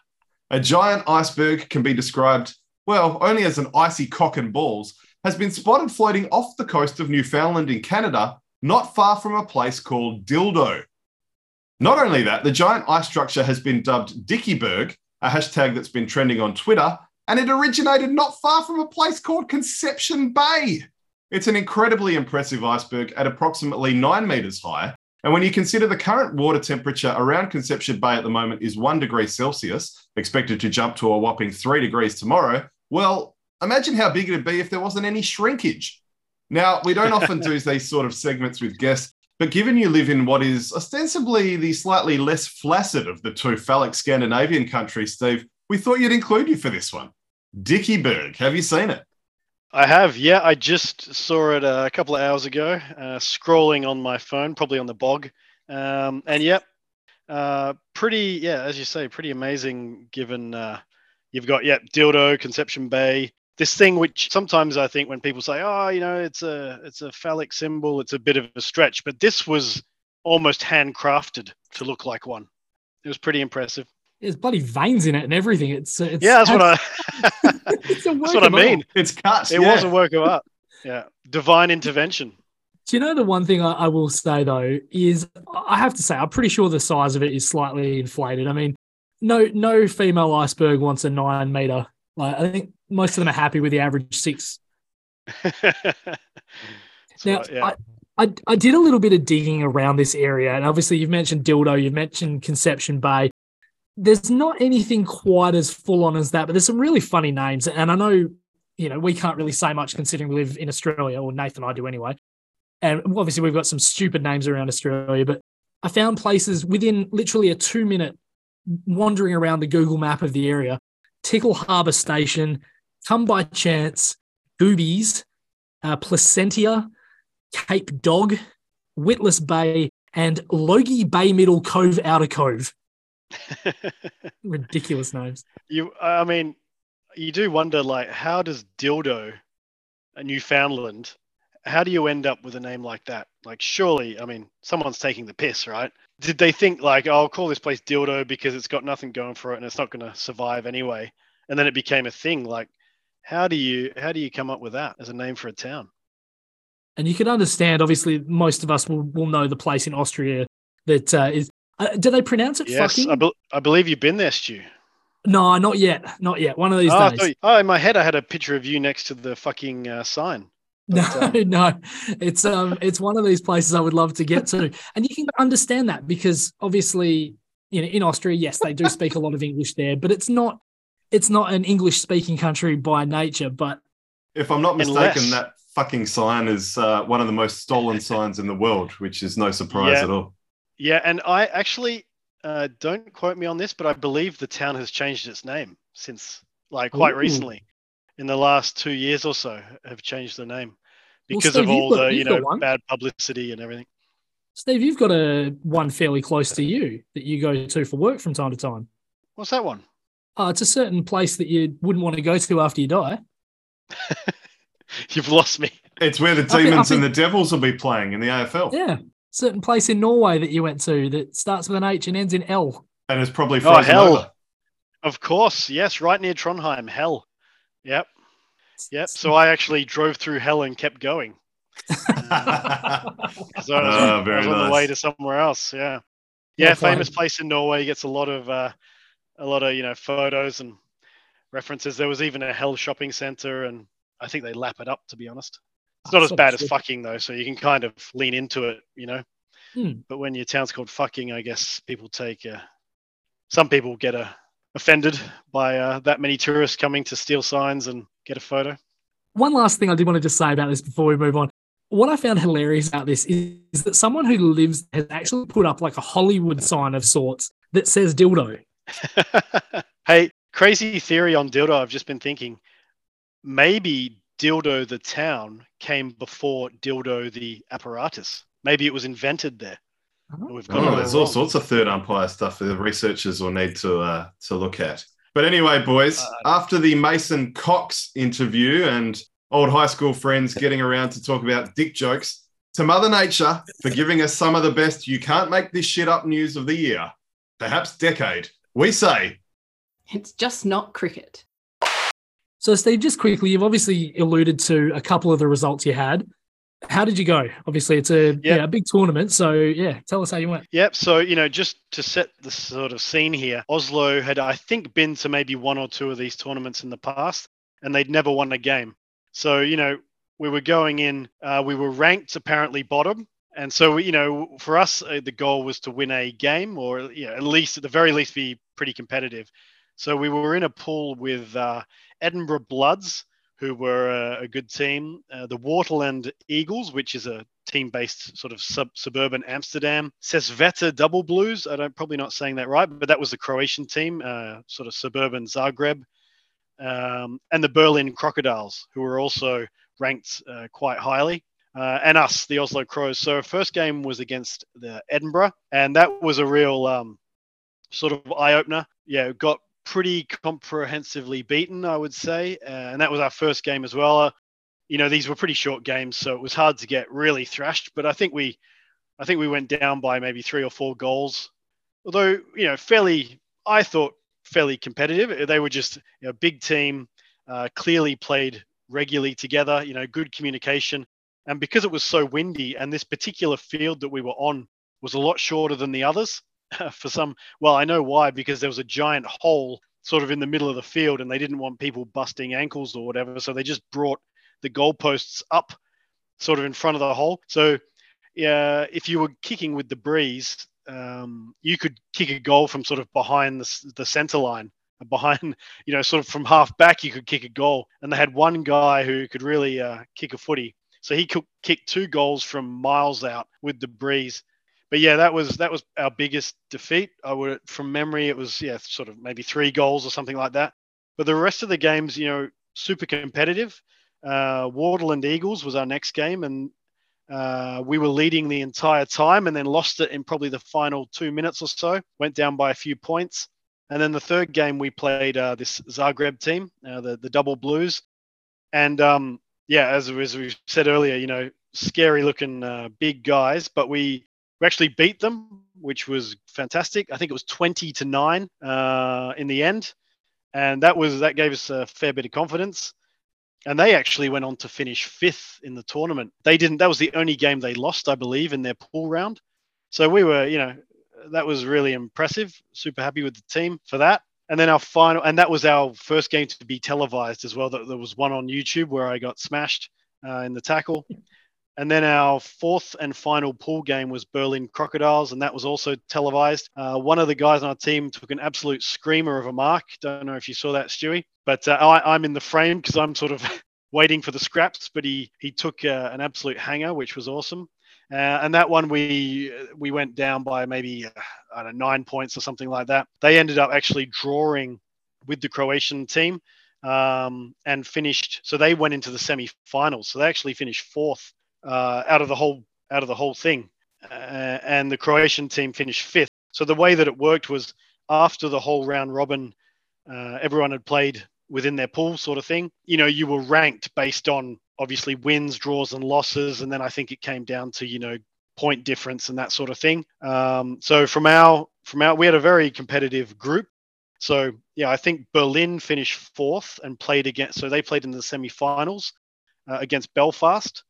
A giant iceberg can be described, well, only as an icy cock and balls, has been spotted floating off the coast of Newfoundland in Canada, not far from a place called Dildo. Not only that, the giant ice structure has been dubbed Dickieberg, a hashtag that's been trending on Twitter, and it originated not far from a place called Conception Bay. It's an incredibly impressive iceberg at approximately nine meters high. And when you consider the current water temperature around Conception Bay at the moment is one degree Celsius, expected to jump to a whopping three degrees tomorrow, well, imagine how big it'd be if there wasn't any shrinkage. Now, we don't often do (laughs) these sort of segments with guests, but given you live in what is ostensibly the slightly less flaccid of the two phallic Scandinavian countries, Steve, we thought you'd include you for this one. Dickieberg, have you seen it? I have, yeah. I just saw it uh, a couple of hours ago, uh, scrolling on my phone, probably on the bog. Um, and yep, uh, pretty, yeah, as you say, pretty amazing given uh, you've got, yep, Dildo, Conception Bay. This thing, which sometimes I think when people say, oh, you know, it's a it's a phallic symbol, it's a bit of a stretch, but this was almost handcrafted to look like one. It was pretty impressive. There's bloody veins in it and everything. It's, uh, it's Yeah, that's what I. (laughs) it's a (laughs) that's work what I of art. mean. It's cut. It yeah. was a work of art. Yeah, divine intervention. Do you know the one thing I, I will say though is I have to say I'm pretty sure the size of it is slightly inflated. I mean, no no female iceberg wants a nine meter. Like I think most of them are happy with the average six. (laughs) now, right, yeah. I, I I did a little bit of digging around this area, and obviously you've mentioned dildo, you've mentioned Conception Bay. There's not anything quite as full on as that, but there's some really funny names, and I know you know we can't really say much considering we live in Australia, or Nathan and I do anyway. And obviously we've got some stupid names around Australia, but I found places within literally a two minute wandering around the Google map of the area. Tickle Harbour Station, Come by Chance, Boobies, uh, Placentia, Cape Dog, Witless Bay, and Logy Bay Middle Cove Outer Cove. (laughs) Ridiculous names. you, I mean, you do wonder, like, how does dildo, a Newfoundland, how do you end up with a name like that? Like, surely, I mean, someone's taking the piss, right? Did they think like, oh, I'll call this place dildo because it's got nothing going for it and it's not going to survive anyway? And then it became a thing. Like, how do you how do you come up with that as a name for a town? And you can understand, obviously, most of us will, will know the place in Austria that uh, is. Uh, do they pronounce it Yes, fucking? I, bel I believe you've been there, Stu. no, not yet. Not yet. One of these Oh, days. thought you- oh, in my head, I had a picture of you next to the fucking uh, sign. (laughs) No, But, uh, (laughs) no, it's um, it's one of these places I would love to get to, and you can understand that because obviously, you know, in Austria, yes, they do speak a lot of English there, but it's not, it's not an English-speaking country by nature. But If I'm not mistaken, Unless- that fucking sign is uh, one of the most stolen signs in the world, which is no surprise Yeah. at all. Yeah, and I actually uh, don't quote me on this, but I believe the town has changed its name since, like, quite Ooh. recently, in the last two years or so, have changed the name Well, because Steve, of all got- the you you've know bad publicity and everything. Steve, you've got a one fairly close to you that you go to for work from time to time. What's that one? Oh, it's a certain place that you wouldn't want to go to after you die. (laughs) You've lost me. It's where the I think- demons and the devils will be playing in the AFL. Yeah, certain place in Norway that you went to that starts with an H and ends in L. And it's probably Oh, hell. over. Of course, yes, right near Trondheim. Hell, yep, yep. So I actually drove through hell and kept going. (laughs) So I was, Ah, on, I very was on the way nice. to somewhere else. Yeah, yeah. Well famous played. place in Norway gets a lot of uh, a lot of you know photos and references. There was even a hell shopping center, and I think they lap it up. To be honest, it's not as bad as fucking though, so you can kind of lean into it, you know. Hmm. But when your town's called fucking, I guess people take uh, some people get uh, offended by uh, that many tourists coming to steal signs and get a photo. One last thing I did want to just say about this before we move on. What I found hilarious about this is, is that someone who lives has actually put up like a Hollywood sign of sorts that says dildo. (laughs) hey, crazy theory on dildo. I've just been thinking maybe dildo the town came before dildo the apparatus. Maybe it was invented there. We've got Oh, there's all wrong. sorts of third umpire stuff that the researchers will need to uh, to look at. But anyway, boys, Uh, after the Mason Cox interview and old high school friends getting around to talk about dick jokes, to Mother Nature for giving us some of the best you can't make this shit up news of the year, perhaps decade, we say It's just not cricket. So, Steve, just quickly, you've obviously alluded to a couple of the results you had. How did you go? Obviously, it's a Yeah. yeah, a big tournament. So, yeah, tell us how you went. Yep. So, you know, just to set the sort of scene here, Oslo had, I think, been to maybe one or two of these tournaments in the past, and they'd never won a game. So, you know, we were going in, uh, we were ranked apparently bottom. And so, you know, for us, uh, the goal was to win a game or, yeah, at least, at the very least, be pretty competitive. So we were in a pool with uh, Edinburgh Bloods, who were a, a good team, uh, the Waterland Eagles, which is a team-based sort of sub- suburban Amsterdam, Sesveta Double Blues. I don't probably not saying that right, but that was the Croatian team, uh, sort of suburban Zagreb, um, and the Berlin Crocodiles, who were also ranked uh, quite highly. Uh, and us, the Oslo Crows. So first game was against the Edinburgh, and that was a real um, sort of eye opener. Yeah, got pretty comprehensively beaten, I would say, uh, and that was our first game as well. Uh, you know, these were pretty short games, so it was hard to get really thrashed. But I think we, I think we went down by maybe three or four goals. Although you know, fairly, I thought fairly competitive. They were just you know, big team, uh, clearly played regularly together. You know, good communication, and because it was so windy, and this particular field that we were on was a lot shorter than the others, (laughs) for some. Well, I know why because there was a giant hole sort of in the middle of the field, and they didn't want people busting ankles or whatever, so they just brought the goalposts up, sort of in front of the hole. So, yeah, if you were kicking with the breeze, um, you could kick a goal from sort of behind the, the center line (laughs) behind, you know, sort of from half back, you could kick a goal. And they had one guy who could really uh, kick a footy. So he could kick two goals from miles out with the breeze. But yeah, that was that was our biggest defeat. I would, from memory, it was yeah, sort of maybe three goals or something like that. But the rest of the games, you know, super competitive. Uh, Waterland Eagles was our next game, and uh, we were leading the entire time, and then lost it in probably the final two minutes or so. Went down by a few points. And then the third game we played uh, this Zagreb team, uh, the the Double Blues, and um, yeah, as, as we said earlier, you know, scary looking uh, big guys, but we we actually beat them, which was fantastic. I think it was twenty to nine uh, in the end, and that was that gave us a fair bit of confidence. And they actually went on to finish fifth in the tournament. They didn't. That was the only game they lost, I believe, in their pool round. So we were, you know, that was really impressive. Super happy with the team for that. And then our final, and that was our first game to be televised as well. There was one on YouTube where I got smashed uh, in the tackle. And then our fourth and final pool game was Berlin Crocodiles, and that was also televised. Uh, one of the guys on our team took an absolute screamer of a mark. Don't know if you saw that, Stewie, but uh, I, am in the frame because I'm sort of (laughs) waiting for the scraps. But he he took uh, an absolute hanger, which was awesome. Uh, and that one we we went down by maybe I don't know nine points or something like that. They ended up actually drawing with the Croatian team um, and finished. So they went into the semi-finals. So they actually finished fourth uh, out of the whole out of the whole thing, uh, and the Croatian team finished fifth. So the way that it worked was after the whole round robin, uh, everyone had played within their pool, sort of thing. You know, you were ranked based on obviously wins, draws, and losses, and then I think it came down to you know point difference and that sort of thing. Um, so from our from our we had a very competitive group. So yeah, I think Berlin finished fourth and played against. So they played in the semi-finals uh, against Belfast,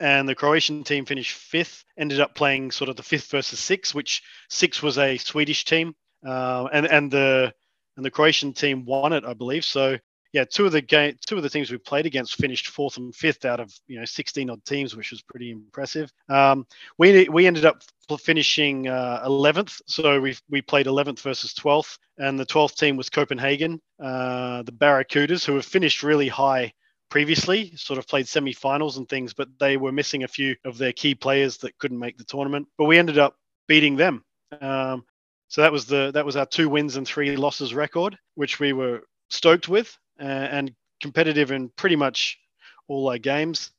and the Croatian team finished fifth. Ended up playing sort of the fifth versus six, which six was a Swedish team, uh, and and the and the Croatian team won it, I believe. So yeah, two of the game, two of the teams we played against finished fourth and fifth out of you know 16 odd teams, which was pretty impressive. Um, we we ended up finishing uh, 11th, so we we played 11th versus 12th, and the 12th team was Copenhagen, uh, the Barracudas, who have finished really high previously, sort of played semi-finals and things, but they were missing a few of their key players that couldn't make the tournament. But we ended up beating them. Um, so that was the that was our two wins and three losses record, which we were stoked with uh, and competitive in pretty much all our games.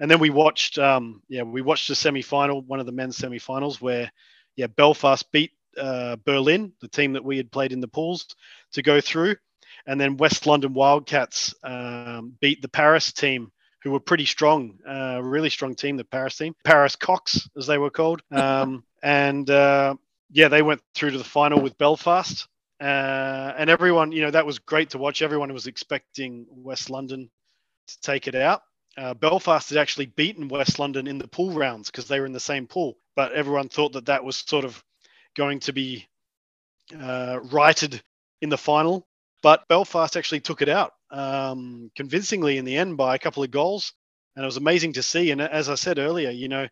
And then we watched, um, yeah, we watched the semi-final, one of the men's semi-finals, where, yeah, Belfast beat uh, Berlin, the team that we had played in the pools, to go through, and then West London Wildcats um, beat the Paris team, who were pretty strong, uh, really strong team, the Paris team, Paris Coqs as they were called, (laughs) um, and uh, yeah, they went through to the final with Belfast. Uh, and everyone, you know, that was great to watch. Everyone was expecting West London to take it out. Uh, Belfast had actually beaten West London in the pool rounds because they were in the same pool, but everyone thought that that was sort of going to be uh, righted in the final. But Belfast actually took it out um, convincingly in the end by a couple of goals, and it was amazing to see. And as I said earlier, you know,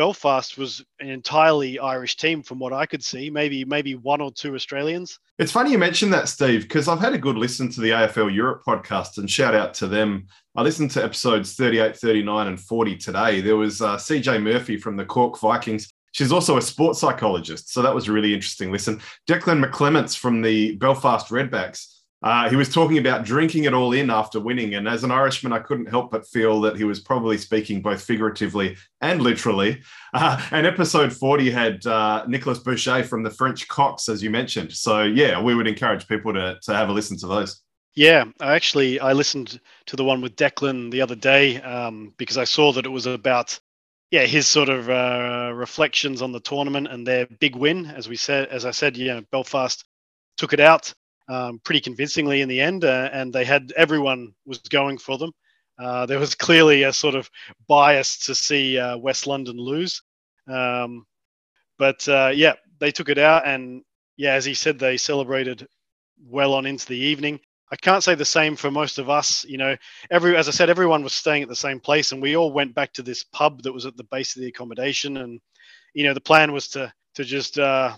Belfast was an entirely Irish team from what I could see. Maybe maybe one or two Australians. It's funny you mentioned that, Steve, because I've had a good listen to the AFL Europe podcast and shout out to them. I listened to episodes 38, 39, and 40 today. There was uh, CJ Murphy from the Cork Vikings. She's also a sports psychologist. So that was a really interesting listen. Declan McClements from the Belfast Redbacks uh, he was talking about drinking it all in after winning. And as an Irishman, I couldn't help but feel that he was probably speaking both figuratively and literally. (laughs) Uh, and episode 40 had uh, Nicolas Boucher from the French Coqs, as you mentioned. So, yeah, we would encourage people to, to have a listen to those. Yeah, I actually I listened to the one with Declan the other day um, because I saw that it was about yeah his sort of uh, reflections on the tournament and their big win. As we said, as I said, yeah, Belfast took it out um, pretty convincingly in the end, uh, and they had everyone was going for them. Uh, there was clearly a sort of bias to see uh, West London lose, um, but uh, yeah, they took it out, and yeah, as he said, they celebrated well on into the evening. I can't say the same for most of us. You know, every as I said, everyone was staying at the same place, and we all went back to this pub that was at the base of the accommodation. And you know, the plan was to to just uh,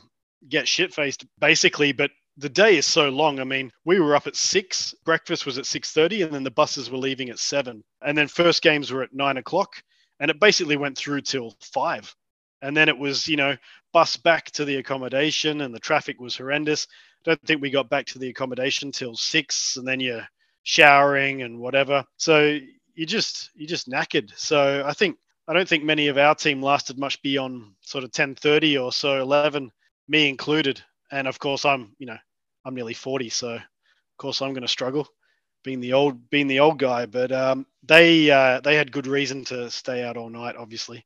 get shit faced basically. But the day is so long. I mean, we were up at six. Breakfast was at six thirty, and then the buses were leaving at seven. And then first games were at nine o'clock, and it basically went through till five. And then it was, you know, bus back to the accommodation, and the traffic was horrendous. Don't think we got back to the accommodation till six, and then you're showering and whatever. So you just you just knackered. So I think I don't think many of our team lasted much beyond sort of 10:30 or so, 11, me included and of course I'm you know I'm nearly 40, so of course I'm going to struggle being the old being the old guy. But um, they uh, they had good reason to stay out all night, obviously.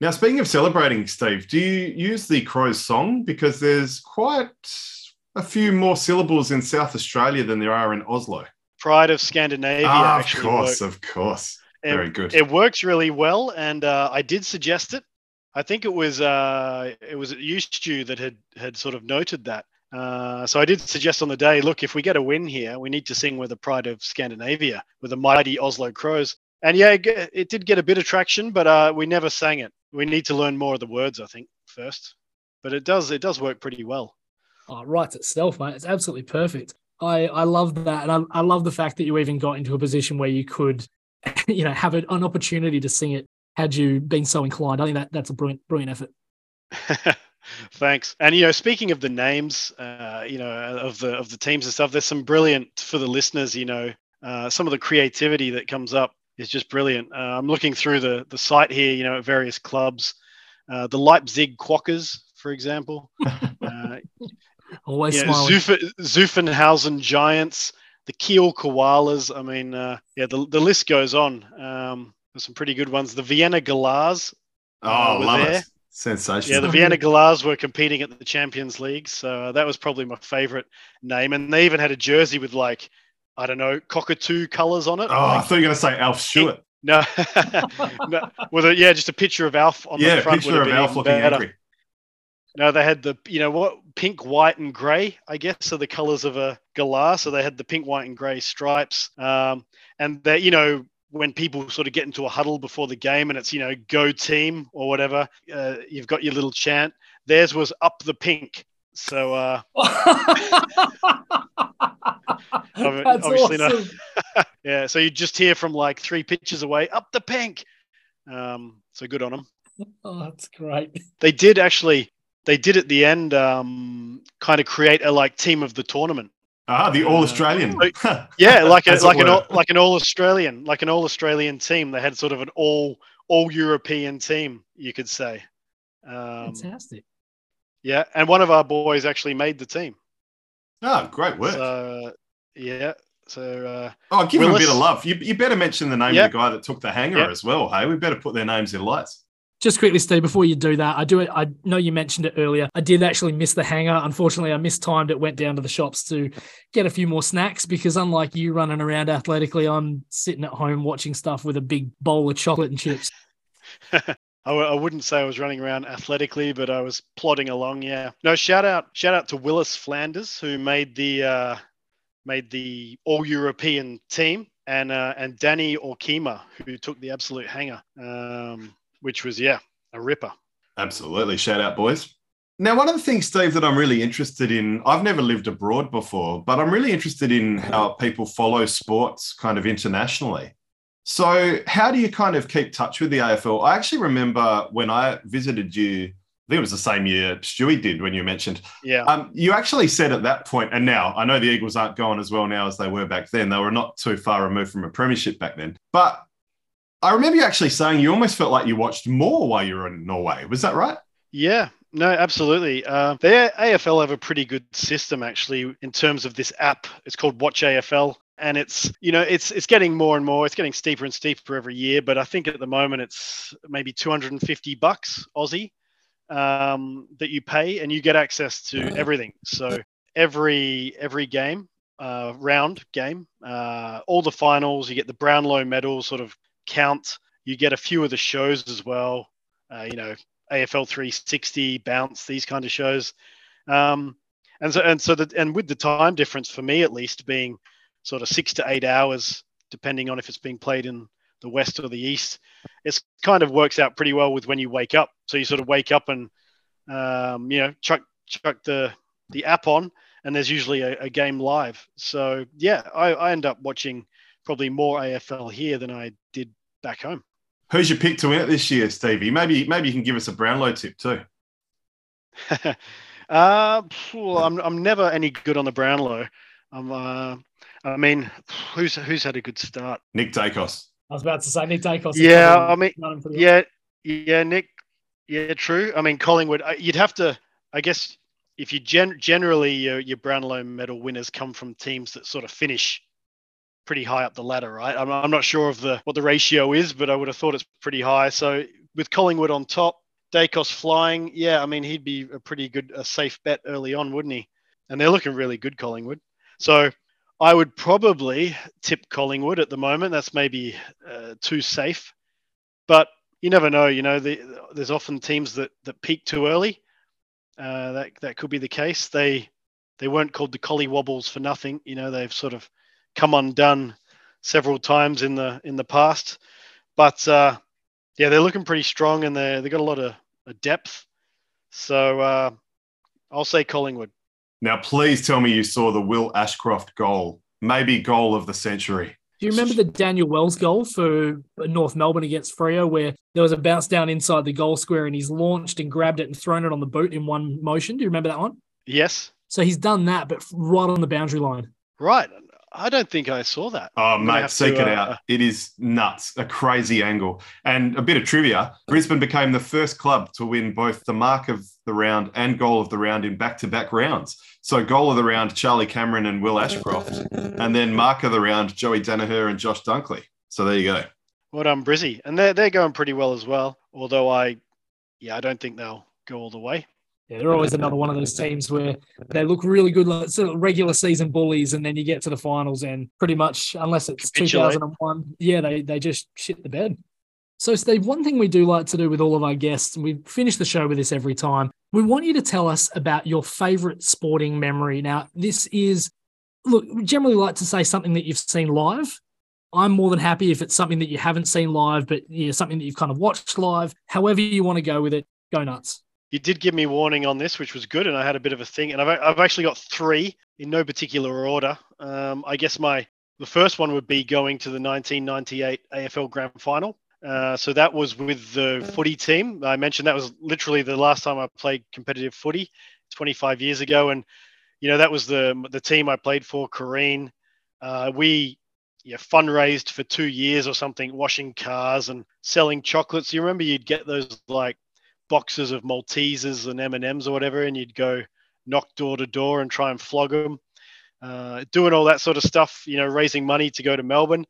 Now, speaking of celebrating, Steve, do you use the Crows song because there's quite a few more syllables in South Australia than there are in Oslo? Pride of Scandinavia. Ah, of course, worked. of course. Very good. It works really well, and uh, I did suggest it I think it was uh, it was Stew that had had sort of noted that. Uh, so I did suggest on the day, look, if we get a win here, we need to sing with the pride of Scandinavia with the mighty Oslo Crows. And yeah, it, it did get a bit of traction, but uh, we never sang it. We need to learn more of the words, I think, first. But it does it does work pretty well. Oh, it writes itself, mate. It's absolutely perfect. I I love that, and I, I love the fact that you even got into a position where you could, (laughs) you know, have an opportunity to sing it had you been so inclined. I think that that's a brilliant, brilliant effort. (laughs) Thanks. And you know, speaking of the names, uh, you know, of the of the teams and stuff, there's some brilliant for the listeners. You know, uh, some of the creativity that comes up is just brilliant. Uh, I'm looking through the the site here. You know, at various clubs, uh, the Leipzig Quackers, for example. (laughs) Always smiling. Zuf- Zuffenhausen Giants, the Kiel Koalas. I mean, uh, yeah, the the list goes on. Um, there's some pretty good ones. The Vienna Galahs. Oh, uh, love there. it. Sensational. Yeah, the Vienna Galahs were competing at the Champions League. So uh, that was probably my favorite name. And they even had a jersey with like, I don't know, cockatoo colors on it. Oh, like, I thought you were going to say Alf Stewart. No, (laughs) no, with a yeah, just a picture of Alf on yeah, the front. Yeah, picture of Alf looking better. angry. No, they had the you know what pink, white, and grey. I guess are the colours of a galah. So they had the pink, white, and grey stripes. Um, and they you know when people sort of get into a huddle before the game and it's you know go team or whatever uh, you've got your little chant theirs was up the pink so uh (laughs) obviously awesome. not (laughs) yeah so you just hear from like three pitches away up the pink um so good on them oh that's great they did actually they did at the end um kind of create a like team of the tournament Ah, the All Australian. (laughs) yeah, like a, like an all, like an All Australian, like an All Australian team. They had sort of an all all European team, you could say. Um, Fantastic. Yeah, and one of our boys actually made the team. Oh, great work. So, yeah. So uh, oh, give Willis, him a bit of love. You, you better mention the name yep. of the guy that took the hanger yep. as well. Hey, we better put their names in lights. Just quickly, Steve, before you do that, I do it. I know you mentioned it earlier. I did actually miss the hanger. Unfortunately, I mistimed it. Went down to the shops to get a few more snacks because, unlike you running around athletically, I'm sitting at home watching stuff with a big bowl of chocolate and chips. (laughs) I w- I wouldn't say I was running around athletically, but I was plodding along. Yeah. No, shout out, shout out to Willis Flanders who made the uh, made the All European team, and uh, and Danny Orkima who took the absolute hanger. Um, which was yeah a ripper. Absolutely, shout out, boys. Now, one of the things, Steve, that I'm really interested in, I've never lived abroad before, but I'm really interested in how people follow sports kind of internationally. So, how do you kind of keep touch with the AFL? I actually remember when I visited you, I think it was the same year Stewie did when you mentioned. Yeah. Um, you actually said at that point, and now I know the Eagles aren't going as well now as they were back then. They were not too far removed from a premiership back then. But I remember you actually saying you almost felt like you watched more while you were in Norway. Was that right? Yeah, no, absolutely. Uh, the AFL have a pretty good system actually in terms of this app. It's called Watch AFL, and it's you know it's it's getting more and more. It's getting steeper and steeper every year. But I think at the moment it's maybe 250 bucks Aussie um, that you pay, and you get access to everything. So every every game, uh, round game, uh, all the finals, you get the Brownlow medal sort of count. You get a few of the shows as well. uh, you know, AFL 360, Bounce, these kind of shows. Um, and so and so that and with the time difference for me at least being sort of six to eight hours, depending on if it's being played in the west or the east, it kind of works out pretty well with when you wake up. So you sort of wake up and um, you know chuck chuck the the app on, and there's usually a, a game live. So yeah, I, I end up watching probably more AFL here than I did back home. Who's your pick to win it this year, Stevie? Maybe maybe you can give us a Brownlow tip too. (laughs) uh, I'm I'm never any good on the Brownlow. I'm uh, I mean, who's who's had a good start? Nick Daicos. I was about to say Nick Daicos. Yeah, I mean, yeah, yeah, Nick. Yeah, true. I mean, Collingwood. Uh, you'd have to, I guess, if you gen- generally your, your Brownlow medal winners come from teams that sort of finish pretty high up the ladder, right? I'm, I'm not sure of the what the ratio is, but I would have thought it's pretty high. So with Collingwood on top, Daicos flying, yeah, I mean he'd be a pretty good, a safe bet early on, wouldn't he? And they're looking really good, Collingwood. So I would probably tip Collingwood at the moment. That's maybe uh, too safe, but you never know. You know, the, there's often teams that that peak too early. Uh, that that could be the case. They they weren't called the Collie Wobbles for nothing. You know, they've sort of come undone several times in the in the past, but uh, yeah, they're looking pretty strong and they they got a lot of, of depth. So uh, I'll say Collingwood. Now, please tell me you saw the Will Ashcroft goal, maybe goal of the century. Do you remember the Daniel Wells goal for North Melbourne against Freo, where there was a bounce down inside the goal square and he's launched and grabbed it and thrown it on the boot in one motion? Do you remember that one? Yes. So he's done that, but right on the boundary line. Right. I don't think I saw that. Oh, mate, seek to, it uh, out. It is nuts, a crazy angle. And a bit of trivia Brisbane became the first club to win both the mark of the round and goal of the round in back to back rounds. So, goal of the round, Charlie Cameron and Will Ashcroft. And then mark of the round, Joey Daniher and Josh Dunkley. So, there you go. Well done, Brizzy. And they're, they're going pretty well as well. Although I, yeah, I don't think they'll go all the way. Yeah, they're always another one of those teams where they look really good, like sort of regular season bullies, and then you get to the finals and pretty much, unless it's 2001, yeah, they they just shit the bed. So, Steve, one thing we do like to do with all of our guests, and we finish the show with this every time, we want you to tell us about your favorite sporting memory. Now, this is, look, we generally like to say something that you've seen live. I'm more than happy if it's something that you haven't seen live, but you know, something that you've kind of watched live. However, you want to go with it, go nuts you did give me warning on this, which was good, and I had a bit of a thing. And I've, I've actually got three in no particular order. Um, I guess my the first one would be going to the 1998 AFL Grand Final. Uh, so that was with the footy team. I mentioned that was literally the last time I played competitive footy, 25 years ago, and you know that was the the team I played for. Carine, uh, we yeah, fundraised for two years or something, washing cars and selling chocolates. You remember you'd get those like boxes of Maltesers and M and M's or whatever, and you'd go knock door to door and try and flog them, uh, doing all that sort of stuff. You know, raising money to go to Melbourne,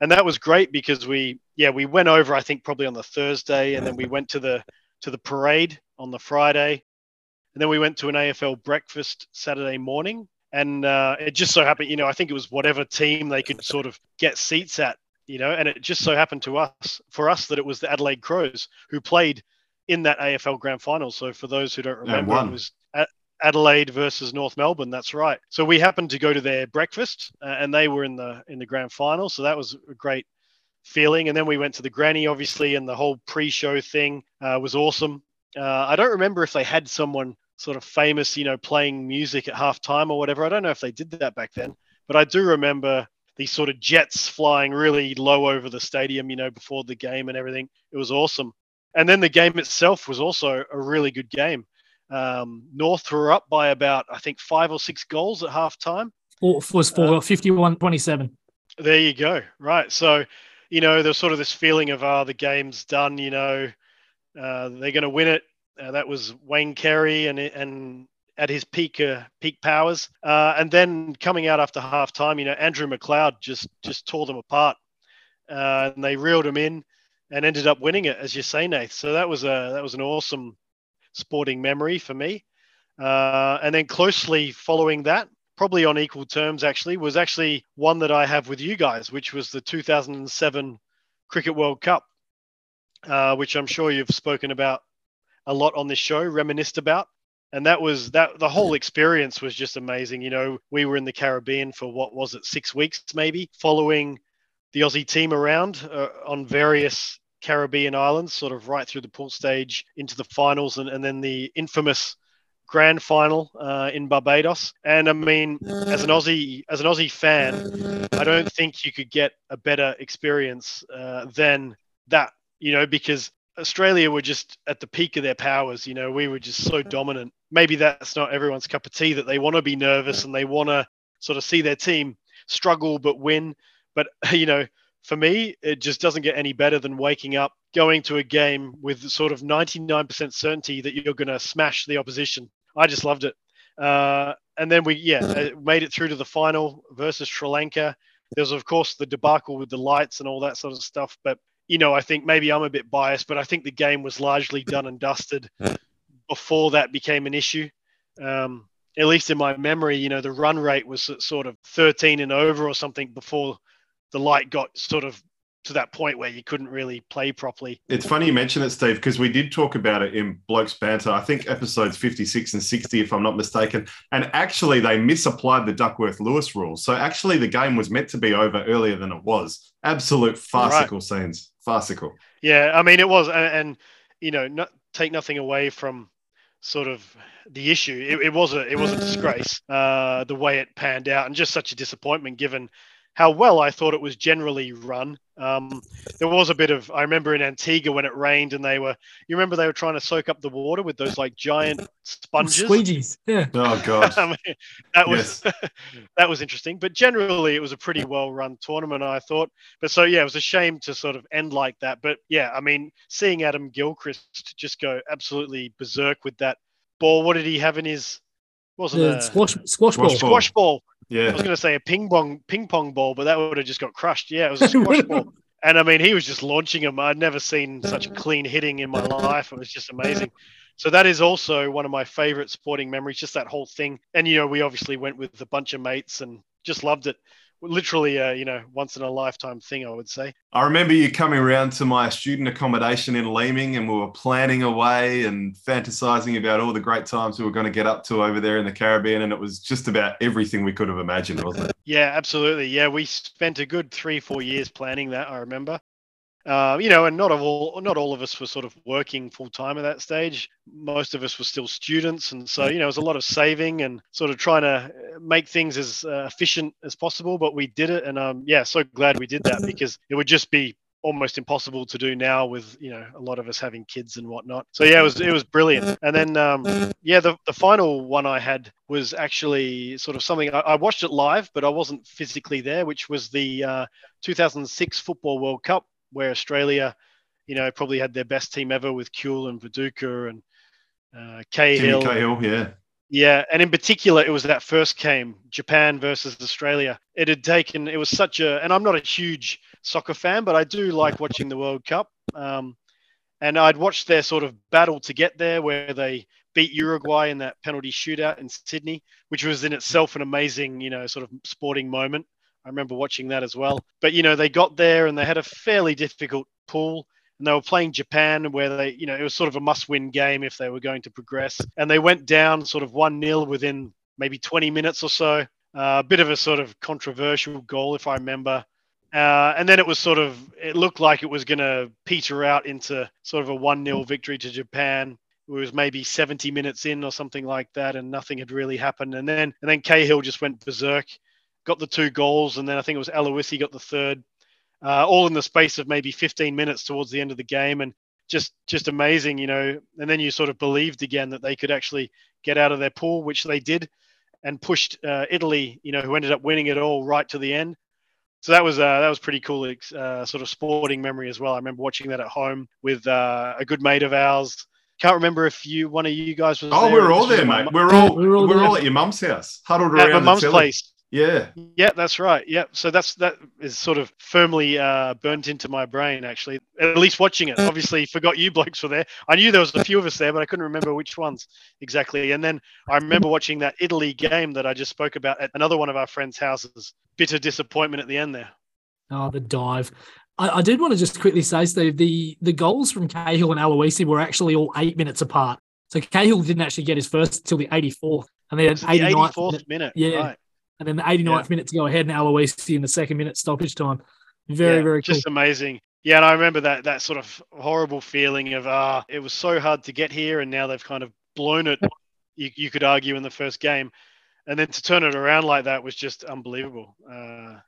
and that was great because we, yeah, we went over. I think probably on the Thursday, and then we went to the to the parade on the Friday, and then we went to an AFL breakfast Saturday morning. And uh, it just so happened, you know, I think it was whatever team they could sort of get seats at you know, and it just so happened to us, for us, that it was the Adelaide Crows who played in that AFL Grand Final. So for those who don't remember, it was Adelaide versus North Melbourne. That's right. So we happened to go to their breakfast, uh, and they were in the in the grand final. So that was a great feeling. And then we went to the granny, obviously, and the whole pre-show thing uh, was awesome. Uh, I don't remember if they had someone sort of famous, you know, playing music at halftime or whatever. I don't know if they did that back then, but I do remember these sort of jets flying really low over the stadium, you know, before the game and everything. It was awesome. And then the game itself was also a really good game. Um, North were up by about, I think, five or six goals at halftime. Was for uh, 51 27. There you go. Right. So, you know, there's sort of this feeling of, oh, the game's done, you know, uh, they're going to win it. Uh, that was Wayne Carey and, and at his peak uh, peak powers. Uh, and then coming out after half time, you know, Andrew McLeod just just tore them apart. Uh, and they reeled him in and ended up winning it, as you say, Nath. So that was a that was an awesome sporting memory for me. Uh, and then closely following that, probably on equal terms, actually, was actually one that I have with you guys, which was the 2007 Cricket World Cup. uh, which I'm sure you've spoken about a lot on this show, reminisced about. And that was that the whole experience was just amazing. You know, we were in the Caribbean for what was it, six weeks maybe, following the Aussie team around uh, on various Caribbean islands, sort of right through the pool stage into the finals, and, and then the infamous grand final uh, in Barbados. And I mean, as an Aussie, as an Aussie fan, I don't think you could get a better experience uh, than that. You know, because Australia were just at the peak of their powers. You know, we were just so dominant. Maybe that's not everyone's cup of tea that they want to be nervous and they want to sort of see their team struggle but win. But (laughs) you know, for me, it just doesn't get any better than waking up, going to a game with sort of 99% certainty that you're going to smash the opposition. I just loved it. Uh, and then we, yeah, uh, made it through to the final versus Sri Lanka. There was, of course, the debacle with the lights and all that sort of stuff. But, you know, I think maybe I'm a bit biased, but I think the game was largely done and dusted (laughs) before that became an issue. Um, at least in my memory, you know, the run rate was sort of 13 and over or something before the light got sort of to that point where you couldn't really play properly. It's funny you mention it, Steve, because we did talk about it in Blokes Banter, I think episodes 56 and 60, if I'm not mistaken. And actually, they misapplied the Duckworth Lewis rules. So actually, the game was meant to be over earlier than it was. Absolute farcical right. scenes. Farcical. Yeah, I mean, it was. And, and you know, not, take nothing away from sort of the issue. It, it was a it was a disgrace uh, the way it panned out, and just such a disappointment given how well I thought it was generally run. Um, there was a bit of I remember in Antigua when it rained and they were you remember they were trying to soak up the water with those like giant sponges? Squeegees yeah. Oh god. (laughs) I mean, that was yes. (laughs) that was interesting. But generally it was a pretty well run tournament I thought. But so yeah it was a shame to sort of end like that. But yeah I mean seeing Adam Gilchrist just go absolutely berserk with that ball what did he have in his wasn't a squash squash ball. Squash ball yeah. I was going to say a ping pong ping pong ball, but that would have just got crushed. Yeah, it was a (laughs) squash ball. And I mean, he was just launching them. I'd never seen such clean hitting in my (laughs) life. It was just amazing. So that is also one of my favorite sporting memories, just that whole thing. And you know, we obviously went with a bunch of mates and just loved it literally a you know once in a lifetime thing i would say. I remember you coming around to my student accommodation in leeming and we were planning away and fantasizing about all the great times we were going to get up to over there in the caribbean and it was just about everything we could have imagined wasn't it? Yeah absolutely. Yeah we spent a good three four years planning that i remember uh, you know, and not all not all of us were sort of working full time at that stage. Most of us were still students, and so you know, it was a lot of saving and sort of trying to make things as uh, efficient as possible. But we did it, and um, yeah, so glad we did that (laughs) because it would just be almost impossible to do now with you know a lot of us having kids and whatnot. So yeah, it was it was brilliant. And then um, yeah, the the final one I had was actually sort of something I, I watched it live, but I wasn't physically there, which was the uh, 2006 Football World Cup where Australia, you know, probably had their best team ever with Kewell and Viduka and uh, Cahill. Cahill, yeah. Yeah, and in particular, it was that first game, Japan versus Australia. It had taken, it was such a, and I'm not a huge soccer fan, but I do like watching the World Cup. Um, and I'd watched their sort of battle to get there, where they beat Uruguay in that penalty shootout in Sydney, which was in itself an amazing, you know, sort of sporting moment. I remember watching that as well. But you know, they got there and they had a fairly difficult pool. And they were playing Japan, where they, you know, it was sort of a must-win game if they were going to progress. And they went down sort of one 0 within maybe 20 minutes or so. Uh, a bit of a sort of controversial goal, if I remember. Uh, and then it was sort of, it looked like it was going to peter out into sort of a 1 0 victory to Japan. It was maybe 70 minutes in or something like that, and nothing had really happened. And then, and then Cahill just went berserk got the two goals, and then I think it was Aloisi got the third, uh, all in the space of maybe 15 minutes towards the end of the game, and just just amazing, you know. And then you sort of believed again that they could actually get out of their pool, which they did, and pushed uh, Italy, you know, who ended up winning it all right to the end. So that was uh, that was pretty cool, uh, sort of sporting memory as well. I remember watching that at home with uh, a good mate of ours. Can't remember if you one of you guys was. Oh, we are all there, mate. We're all we are all, all, at your mum's house, huddled at around my mum's place. Yeah. Yeah, that's right. Yeah. So that's that is sort of firmly uh, burnt into my brain, actually. At least watching it. Obviously, forgot you blokes were there. I knew there was a few of us there, but I couldn't remember which ones exactly. And then I remember watching that Italy game that I just spoke about at another one of our friends' houses. Bitter disappointment at the end there. Oh, the dive. I, I did want to just quickly say, Steve, the the goals from Cahill and Aloisi were actually all eight minutes apart. So Cahill didn't actually get his first until the 84th, and then The 84th minute, minute. Yeah. Right. And then the 89th Yeah. minute to go ahead, and Aloisi in the second minute stoppage time. Very, Yeah, very cool. just amazing. Yeah, and I remember that that sort of horrible feeling of ah, it was so hard to get here, and now they've kind of blown it. (laughs) You, you could argue in the first game, and then to turn it around like that was just unbelievable. Uh,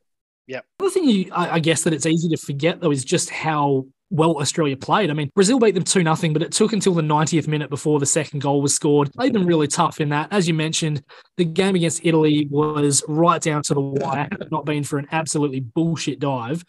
Another thing you, I, I guess that it's easy to forget though is just how well Australia played. I mean, Brazil beat them 2 0, but it took until the 90th minute before the second goal was scored. They've been really tough in that. As you mentioned, the game against Italy was right down to the wire, not been for an absolutely bullshit dive.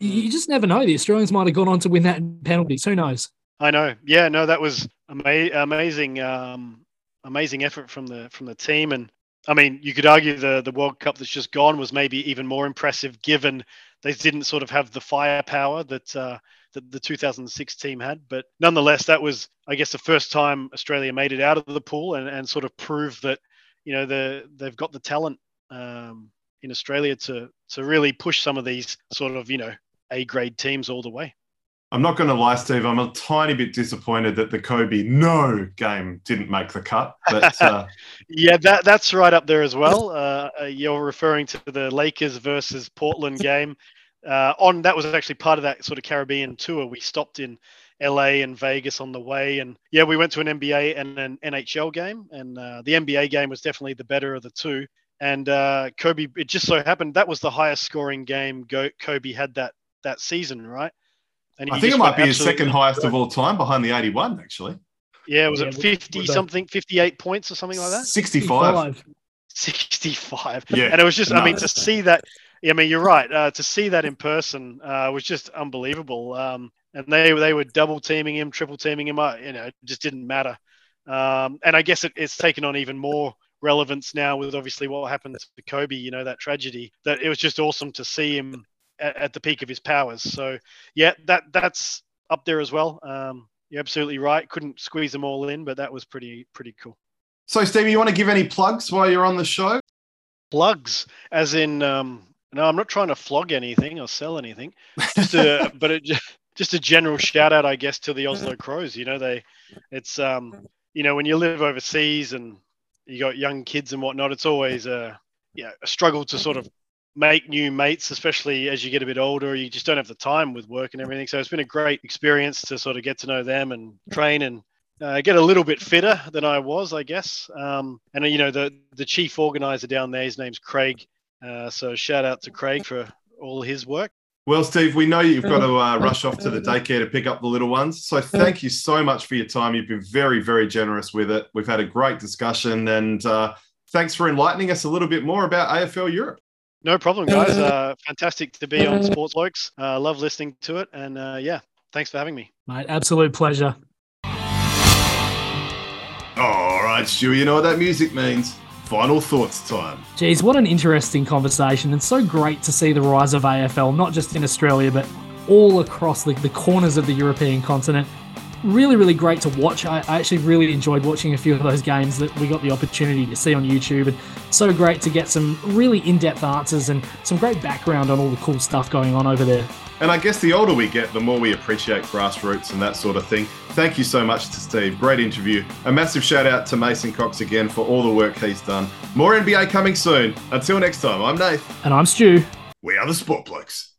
You, just never know. The Australians might have gone on to win that in penalties. Who knows? I know. Yeah, no, that was ama- amazing. Um, amazing effort from the from the team, and I mean, you could argue the the World Cup that's just gone was maybe even more impressive, given they didn't sort of have the firepower that uh, that the 2006 team had. But nonetheless, that was, I guess, the first time Australia made it out of the pool and, and sort of proved that you know the they've got the talent um, in Australia to to really push some of these sort of you know A grade teams all the way. I'm not going to lie, Steve. I'm a tiny bit disappointed that the Kobe no game didn't make the cut. But uh, (laughs) Yeah, that that's right up there as well. Uh, uh, you're referring to the Lakers versus Portland (laughs) game. Uh, on that was actually part of that sort of Caribbean tour. We stopped in LA and Vegas on the way, and yeah, we went to an NBA and an NHL game, and uh, the NBA game was definitely the better of the two. And uh, Kobe, it just so happened that was the highest scoring game Go, Kobe had that that season, right? And I think it might be his second highest of all time behind the 81, actually. Yeah, was Yeah, it 50 with something, 58 points or something like that? 65. 65. Yeah, And it was just, I mean, to see that, yeah, I mean, you're right. Uh, to see that in person uh, was just unbelievable. Um, and they they were double teaming him, triple teaming him. Uh, you know, it just didn't matter. Um, and I guess it, it's taken on even more relevance now with obviously what happened to Kobe. You know, that tragedy. That it was just awesome to see him at, at the peak of his powers. So yeah, that that's up there as well. Um, you're absolutely right. Couldn't squeeze them all in, but that was pretty pretty cool. So, Stevie, you want to give any plugs while you're on the show? plugs as in um no i'm not trying to flog anything or sell anything just a, (laughs) but it, just a general shout out i guess to the oslo crows you know they it's um you know when you live overseas and you got young kids and whatnot it's always a yeah a struggle to sort of make new mates especially as you get a bit older you just don't have the time with work and everything so it's been a great experience to sort of get to know them and train and uh, get a little bit fitter than I was, I guess. Um, and you know, the the chief organizer down there, his name's Craig. Uh, so shout out to Craig for all his work. Well, Steve, we know you've got to uh, (laughs) rush off to the daycare to pick up the little ones. So, thank you so much for your time. You've been very, very generous with it. We've had a great discussion, and uh, thanks for enlightening us a little bit more about AFL Europe. No problem, guys. Uh, fantastic to be on Sports Blokes. Uh, love listening to it, and uh, yeah, thanks for having me. Mate, absolute pleasure. All right, Stu, you know what that music means. Final thoughts time. Geez, what an interesting conversation, and so great to see the rise of AFL, not just in Australia, but all across the, the corners of the European continent. Really, really great to watch. I, I actually really enjoyed watching a few of those games that we got the opportunity to see on YouTube, and so great to get some really in depth answers and some great background on all the cool stuff going on over there. And I guess the older we get, the more we appreciate grassroots and that sort of thing. Thank you so much to Steve. Great interview. A massive shout out to Mason Cox again for all the work he's done. More NBA coming soon. Until next time, I'm Nath. And I'm Stu. We are the Sport Blokes.